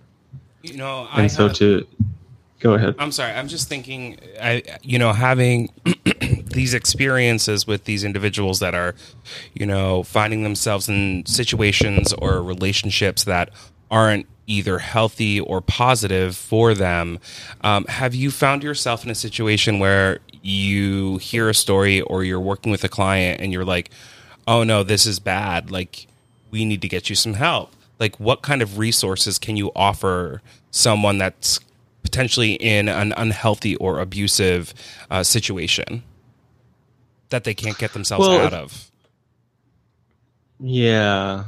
You know, and I so have, to go ahead. I'm sorry. I'm just thinking. I you know having these experiences with these individuals that are, you know, finding themselves in situations or relationships that aren't either healthy or positive for them. Um, have you found yourself in a situation where you hear a story or you're working with a client and you're like, "Oh no, this is bad." Like we need to get you some help. Like, what kind of resources can you offer someone that's potentially in an unhealthy or abusive uh, situation that they can't get themselves well, out of? Yeah.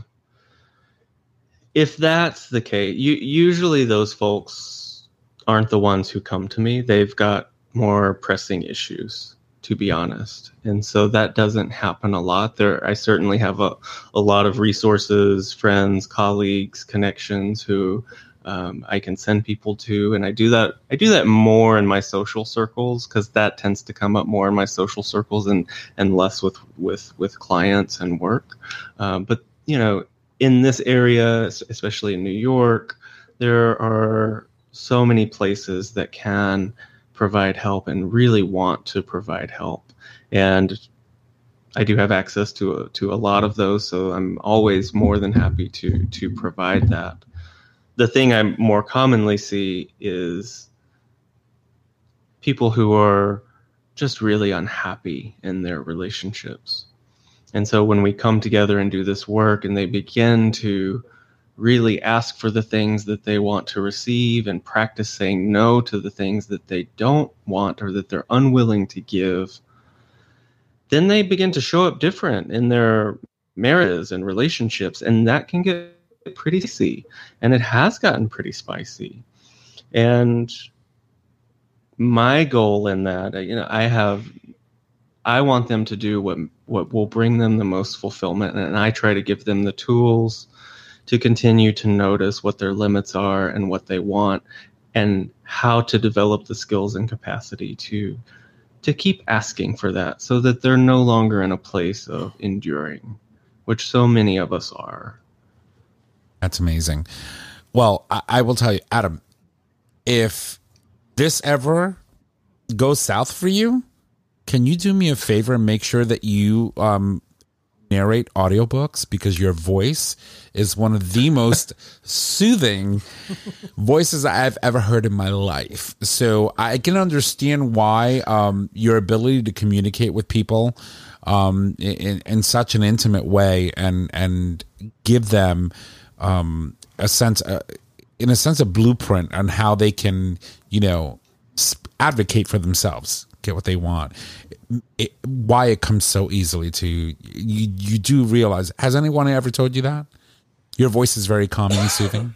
If that's the case, you, usually those folks aren't the ones who come to me. They've got more pressing issues to be honest. And so that doesn't happen a lot. There, I certainly have a, a lot of resources, friends, colleagues, connections who um, I can send people to, and I do that. I do that more in my social circles because that tends to come up more in my social circles and and less with with with clients and work. Um, but you know, in this area, especially in New York, there are so many places that can provide help and really want to provide help. And I do have access to a, to a lot of those, so I'm always more than happy to to provide that. The thing I more commonly see is people who are just really unhappy in their relationships. And so when we come together and do this work and they begin to really ask for the things that they want to receive and practice saying no to the things that they don't want or that they're unwilling to give, then they begin to show up different in their marriages and relationships, and that can get pretty spicy. And it has gotten pretty spicy. And my goal in that, you know, I have, I want them to do what what will bring them the most fulfillment, and I try to give them the tools to continue to notice what their limits are and what they want, and how to develop the skills and capacity to to keep asking for that, so that they're no longer in a place of enduring, which so many of us are. That's amazing. Well, I, I will tell you, Adam, if this ever goes south for you, can you do me a favor and make sure that you um, narrate audiobooks because your voice is one of the most soothing voices I've ever heard in my life. So I can understand why um, your ability to communicate with people um, in, in such an intimate way and and give them um, a sense, uh, in a sense, a blueprint on how they can, you know, sp- advocate for themselves, get what they want. It, why it comes so easily to you? You do realize? Has anyone ever told you that your voice is very calming and soothing?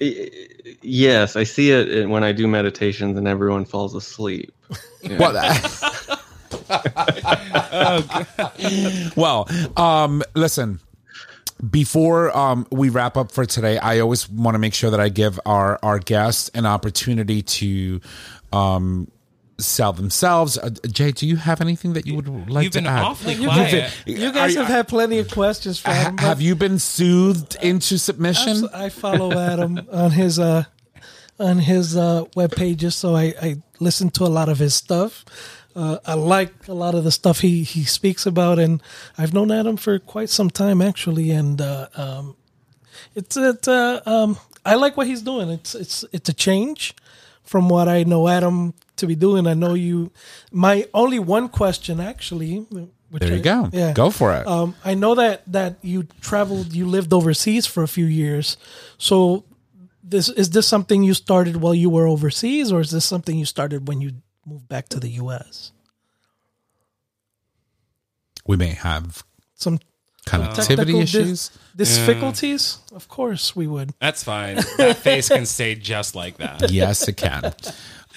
Yes, I see it when I do meditations and everyone falls asleep. Yeah. Well, well, um, listen. Before um, we wrap up for today, I always want to make sure that I give our our guests an opportunity to um, sell themselves. Uh, Jae, do you have anything that you would like You've to been add? awfully You quiet. guys, you guys Are- have had plenty of questions from Ha- him. but have you been soothed into submission? abso- I follow Adam on his uh on his uh web pages, so I, I listen to a lot of his stuff. Uh, I like a lot of the stuff he he speaks about, and I've known Adam for quite some time actually, and uh, um, it's it uh, um, I like what he's doing. It's it's it's a change from what I know Adam to be doing. I know you. My only one question actually. Which There you I- go. Yeah. Go for it. Um, I know that that you traveled, you lived overseas for a few years. So, this is this something you started while you were overseas, or is this something you started when you moved back to the U.S.? we may have Some connectivity technical dis- issues. difficulties? Of course, we would. That's fine. That face can stay just like that. yes, it can.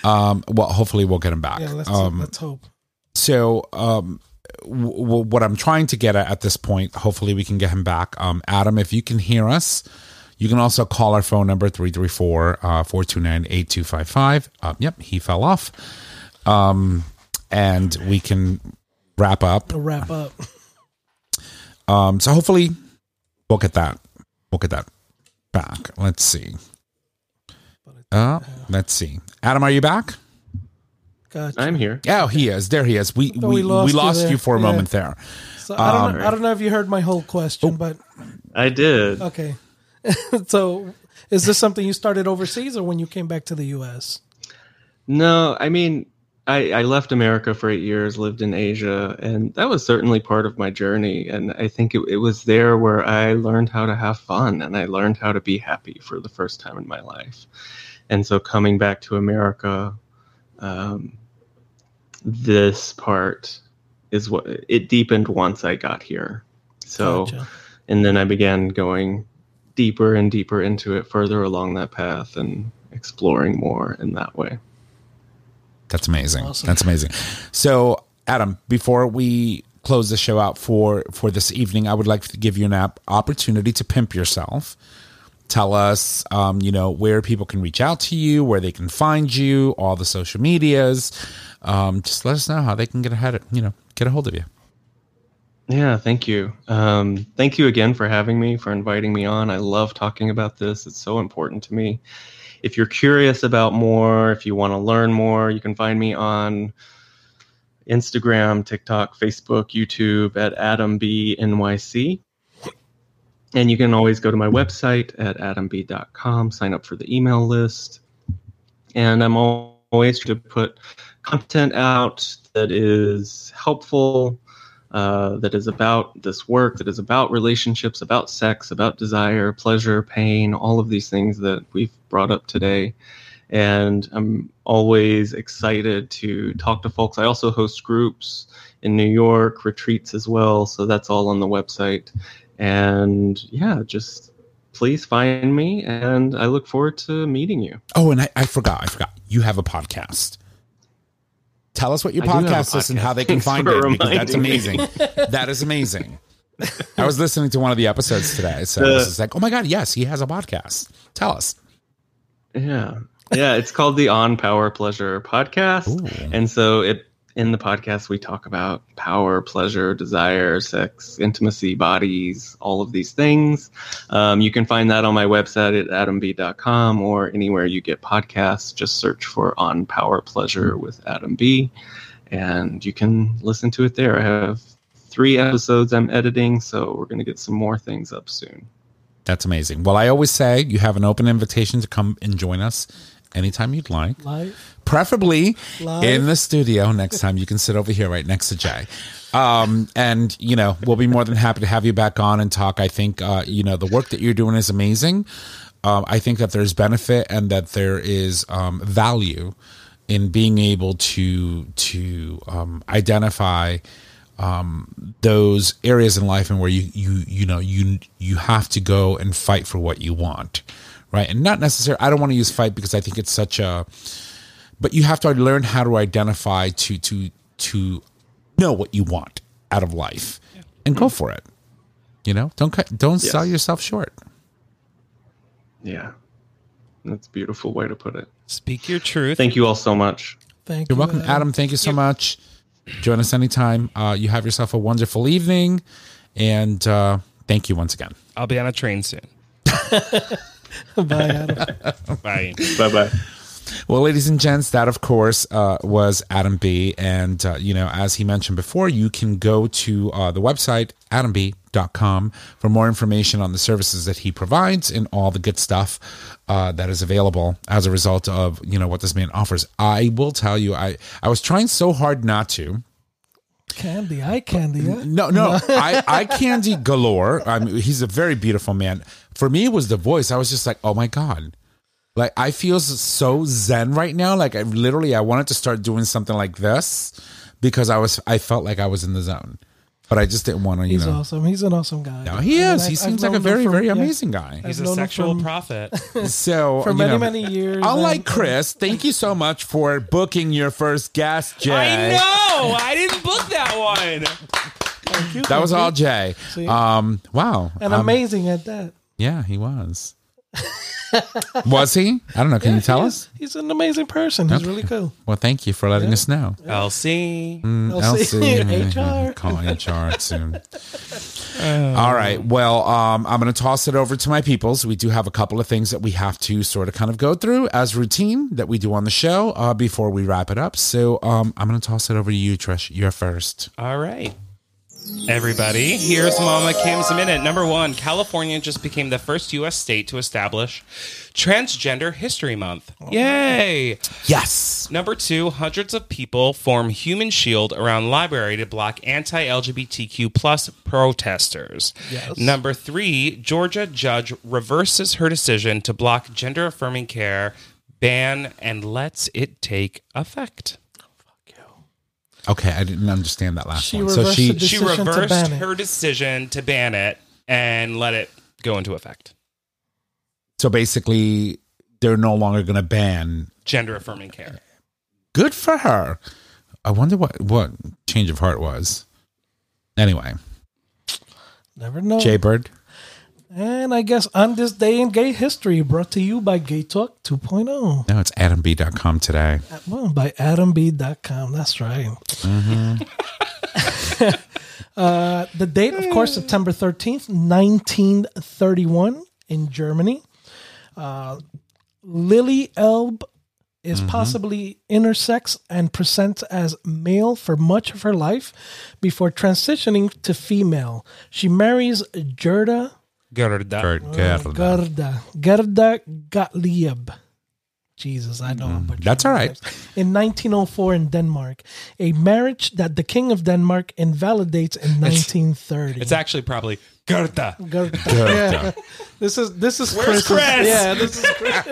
Um, well, hopefully we'll get him back. Yeah, let's um, let's hope. so um w- w- what i'm trying to get at at this point hopefully we can get him back. Um adam if you can hear us you can also call our phone number 334-429-8255 um, yep he fell off. Um and we can wrap up. To wrap up, um so hopefully we'll get that we'll get that back. Let's see uh let's see adam are you back gotcha. I'm here. Oh, he is. There he is. We thought we, we we lost lost, you you, for a Yeah. moment there. So I don't um, know, I don't know if you heard my whole question, Oh. but I did. okay. so, is this something you started overseas, or when you came back to the U.S.? No, I mean, I, I left America for eight years, lived in Asia, and that was certainly part of my journey. And I think it, it was there where I learned how to have fun and I learned how to be happy for the first time in my life. And so coming back to America, um, this part is what it deepened once I got here. So, Gotcha. and then I began going deeper and deeper into it, further along that path, and exploring more in that way. That's amazing. Awesome. That's amazing. So, Adam, before we close the show out for for this evening, I would like to give you an app opportunity to pimp yourself. Tell us, um, you know, where people can reach out to you, where they can find you, all the social medias. Um, just let us know how they can get ahead, of, you know, get a hold of you. Yeah, thank you. Um, thank you again for having me, for inviting me on. I love talking about this. It's so important to me. If you're curious about more, if you want to learn more, you can find me on Instagram, TikTok, Facebook, YouTube at AdamBNYC. And you can always go to my website at adamb.com, sign up for the email list. And I'm al- always to put content out that is helpful, uh, that is about this work, that is about relationships, about sex, about desire, pleasure, pain, all of these things that we've brought up today. And I'm always excited to talk to folks. I also host groups in New York, retreats as well, so that's all on the website. And yeah, just please find me, and I look forward to meeting you. Oh, and I, I forgot. I forgot. You have a podcast. Tell us what your I do have a podcast is and how they can podcast. find it. Because that's amazing. that is amazing. I was listening to one of the episodes today, so I was just like, "Oh my god, yes, he has a podcast." Tell us. Yeah. Yeah, it's called the On Power Pleasure podcast. Ooh. And so it in the podcast we talk about power, pleasure, desire, sex, intimacy, bodies, all of these things. Um, you can find that on my website at adamb.com or anywhere you get podcasts. Just search for On Power Pleasure with Adam B. And you can listen to it there. I have three episodes I'm editing, so we're going to get some more things up soon. That's amazing. Well, I always say you have an open invitation to come and join us anytime you'd like. Live. preferably Live. in the studio next time you can sit over here right next to Jae um, and you know we'll be more than happy to have you back on and talk i think uh, you know the work that you're doing is amazing um, i think that there's benefit and that there is um, value in being able to to um, identify um, those areas in life and where you you you know you you have to go and fight for what you want right and not necessarily i don't want to use fight because i think it's such a but you have to learn how to identify to to to know what you want out of life and go for it you know don't cut don't sell yourself short Yeah. That's a beautiful way to put it. Speak your truth. Thank you all so much. Thank you're you. welcome adam thank you so much join us anytime uh, you have yourself a wonderful evening and uh, thank you once again I'll be on a train soon. Bye, Adam. Bye. Bye bye. Well, ladies and gents, that of course uh, was Adam B. And, uh, you know, as he mentioned before, you can go to uh, the website, adamb.com, for more information on the services that he provides and all the good stuff uh, that is available as a result of, you know, what this man offers. I will tell you, I, I was trying so hard not to. Candy, eye candy. Huh? No, no, I, I candy galore. I mean, he's a very beautiful man. For me, it was the voice. I was just like, oh my god, like I feel so zen right now. Like I literally, I wanted to start doing something like this because I was, I felt like I was in the zone, but I just didn't want to, you He's know. awesome. He's an awesome guy. No, he I mean, is. I- he I've seems like a known him very, for- very yeah, amazing guy. He's I've a known him sexual from- prophet. So for you many, know, many years. Unlike and- Chris, thank you so much for booking your first guest, Jae. I know. I didn't book that one. Thank you, That was thank all you. Jae. See? Um, wow. And Um, amazing at that. Yeah, he was. was he? I don't know. Can you tell He us? He's an amazing person. He's really cool. Well, thank you for letting us know. LC. LC, HR. Call HR soon. All right. Well, um, I'm going to toss it over to my peoples. We do have a couple of things that we have to sort of kind of go through as routine that we do on the show uh, before we wrap it up. So um, I'm going to toss it over to you, Trish. You're first. All right. Everybody, here's Mama Kim's Minute. Number one California just became the first U.S. state to establish Transgender History Month. Yay! Yes. Number two, hundreds of people form human shield around library to block anti-LGBTQ plus protesters. Yes. Number three, Georgia judge reverses her decision to block gender-affirming care ban and lets it take effect. Okay. I didn't understand that last She one. So reversed she, the She Decision to reversed ban it. her decision to ban it and let it go into effect. so basically, they're no longer going to ban. Gender-affirming care. Good for her. I wonder what what change of heart was. Anyway, Never know. Jay Bird. And I guess on this day in gay history, brought to you by Gay Talk 2.0. No, it's adamb.com today. Well, by adamb.com. That's right. uh, the date, of course, September 13th, 1931 in Germany. Uh, Lili Elbe is possibly intersex and presents as male for much of her life before transitioning to female. She marries Gerda Oh, Gerda. Gerda. Gerda Gerda Gottlieb. Jesus, I know. but mm, That's all right. In 1904 in Denmark, a marriage that the King of Denmark invalidates in 1930. It's actually probably Gerda. Gerda. Yeah. This is this is Where's Chris's- Chris? Yeah, this is Chris.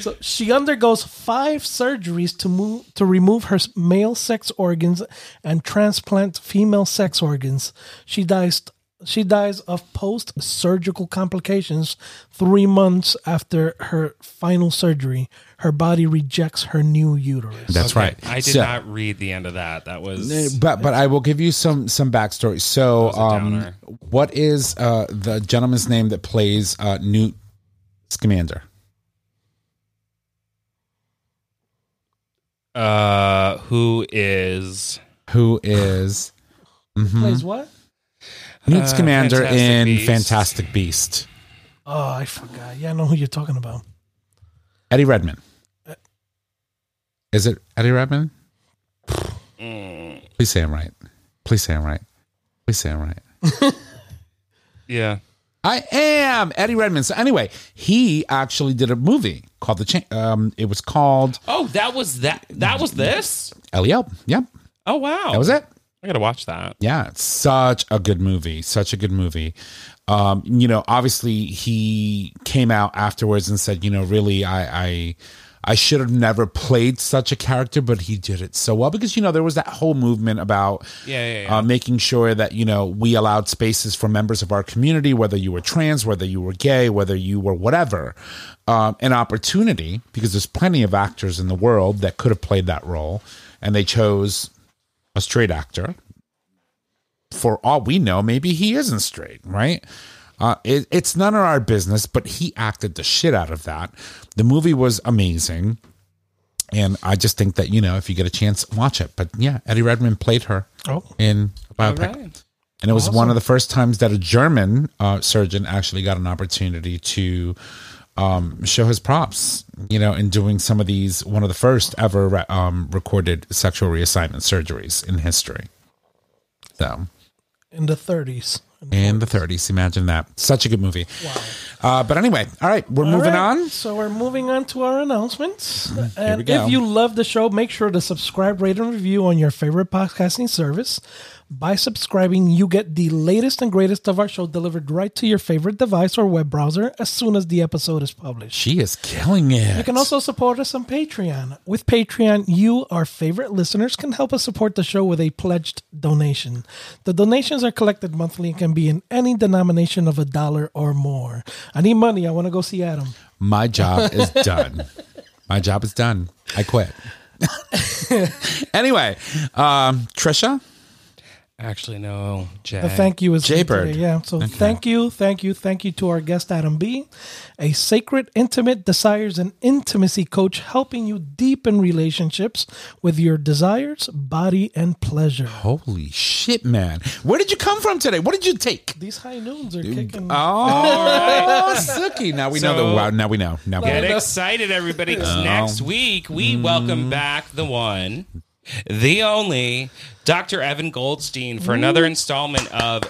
so she undergoes five surgeries to move to remove her male sex organs and transplant female sex organs. She dies she dies of post surgical complications three months after her final surgery. Her body rejects her new uterus. That's right. I did So- not read the end of that. That was but but I will give you some some backstory. So, um, what is uh, the gentleman's name that plays uh, Newt Scamander? uh who is Who is Plays what? Newt Uh, Scamander Fantastic in Beast. Fantastic Beast? Oh, I forgot. Yeah, I know who you're talking about. Eddie Redmayne. Is it Eddie Redmayne? Mm. Please say I'm right. Please say I'm right. Please say I'm right. yeah. I am Eddie Redmayne. So anyway, he actually did a movie called the. Cha- um, it was called Oh, that was that that was this? Elio. Yep, Oh wow. that was it. I gotta watch that. Yeah, such a good movie. Such a good movie. Um, you know, obviously he came out afterwards and said, you know, really, I, I, I should have never played such a character, but he did it so well because you know there was that whole movement about Yeah, yeah, yeah. Uh, making sure that you know we allowed spaces for members of our community, whether you were trans, whether you were gay, whether you were whatever, um, an opportunity because there's plenty of actors in the world that could have played that role, and they chose a straight actor. For all we know, maybe he isn't straight, right? Uh, it, it's none of our business, but he acted the shit out of that. The movie was amazing. And I just think that, you know, if you get a chance, watch it. But yeah, Eddie Redmayne played her Oh. in a biopic. right. And it was one of the first times that a German uh, surgeon actually got an opportunity to um, show his props, you know, in doing some of these, one of the first ever re- um, recorded sexual reassignment surgeries in history. So, In the 30s. in the 30s, imagine that. Such a good movie. Uh, but anyway, all right, we're moving All right, on. So we're moving on to our announcements. we And go. if you love the show, make sure to subscribe, rate, and review on your favorite podcasting service. By subscribing, you get the latest and greatest of our show delivered right to your favorite device or web browser as soon as the episode is published. She is killing it. You can also support us on Patreon. With Patreon, you, our favorite listeners, can help us support the show with a pledged donation. The donations are collected monthly and can be in any denomination of a dollar or more. I need money. I want to go see Adam. My job is done. My job is done. I quit. anyway, um, Trisha, Actually, no, Jae. The thank you is Jaybird. today, Yeah. So thank you, thank you, thank you to our guest Adam B, a sacred, intimate desires and intimacy coach, helping you deepen relationships with your desires, body, and pleasure. holy shit, man! Where did you come from today? What did you take? These high noons are kicking. Oh, Suki. Now we know So- the. Wow, now we know. Now we Get know. excited, everybody, 'cause next week we mm. welcome back the one, the only, Dr. Evan Goldstein for another installment of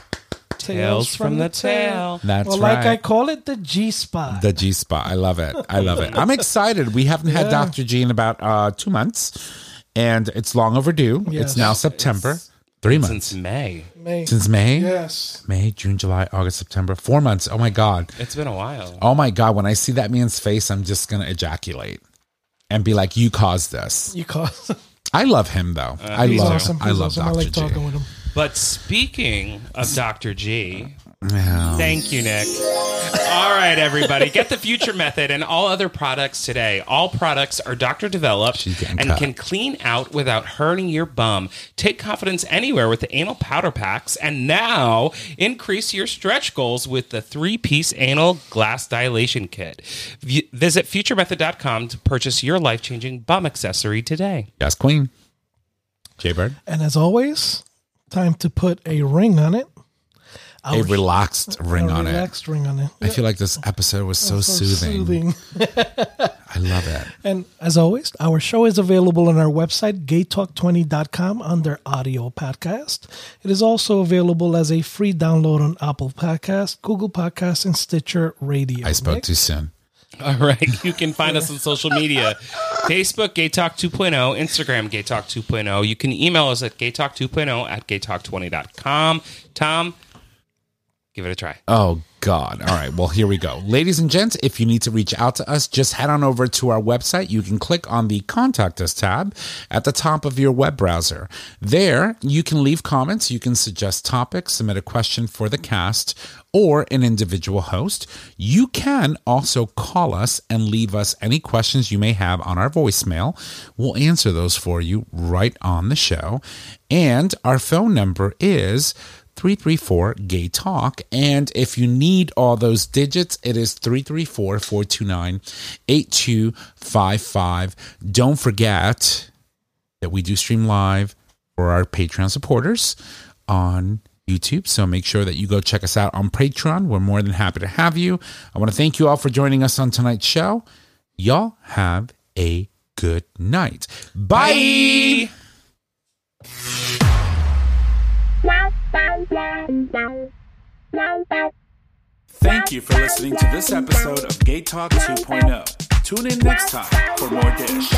Tales from the Tail. That's well, right. like I call it the G spot. the G spot. I love it. I love it. I'm excited. We haven't had Dr. G in about uh, two months, and it's long overdue. Yes. It's now September. Three months Since May. May. since May. Yes. May, June, July, August, September. Four months. Oh my god. It's been a while. Oh my god. When I see that man's face, I'm just gonna ejaculate and be like, "You caused this." You call. I love him though. Uh, I He's love. awesome. I He's love awesome. Dr. I like G. talking with him. But speaking of Dr. G, Yeah. Thank you, Nick. All right, everybody. Get the Future Method and all other products today. All products are doctor developed and cut. can clean out without hurting your bum. Take confidence anywhere with the anal powder packs. And now increase your stretch goals with the three piece anal glass dilation kit. V- visit futuremethod.com to purchase your life changing bum accessory today. Yes, Queen. Jaybird. And as always, time to put a ring on it. A relaxed ring a on it. relaxed ring on it. I feel like this episode was so, So soothing. I love it. And as always, our show is available on our website, gaytalk20.com, under audio podcast. It is also available as a free download on Apple Podcast, Google Podcast, and Stitcher Radio. I spoke Nick? too soon. All right. You can find us on social media Facebook, Gay Talk 2.0, Instagram, Gay Talk 2.0. You can email us at gaytalk2.0 at gaytalk20.com. Tom, give it a try. Oh, God. All right. Well, here we go. Ladies and gents, if you need to reach out to us, just head on over to our website. You can click on the Contact Us tab at the top of your web browser. There, you can leave comments, you can suggest topics, submit a question for the cast or an individual host. You can also call us and leave us any questions you may have on our voicemail. We'll answer those for you right on the show. And our phone number is 334 Gay Talk. And if you need all those digits, it is 334 429 8255. Don't forget that we do stream live for our Patreon supporters on YouTube. So make sure that you go check us out on Patreon. We're more than happy to have you. I want to thank you all for joining us on tonight's show. Y'all have a good night. Bye. Thank you for listening to this episode of Gay Talk 2.0. Tune in next time for more Dish.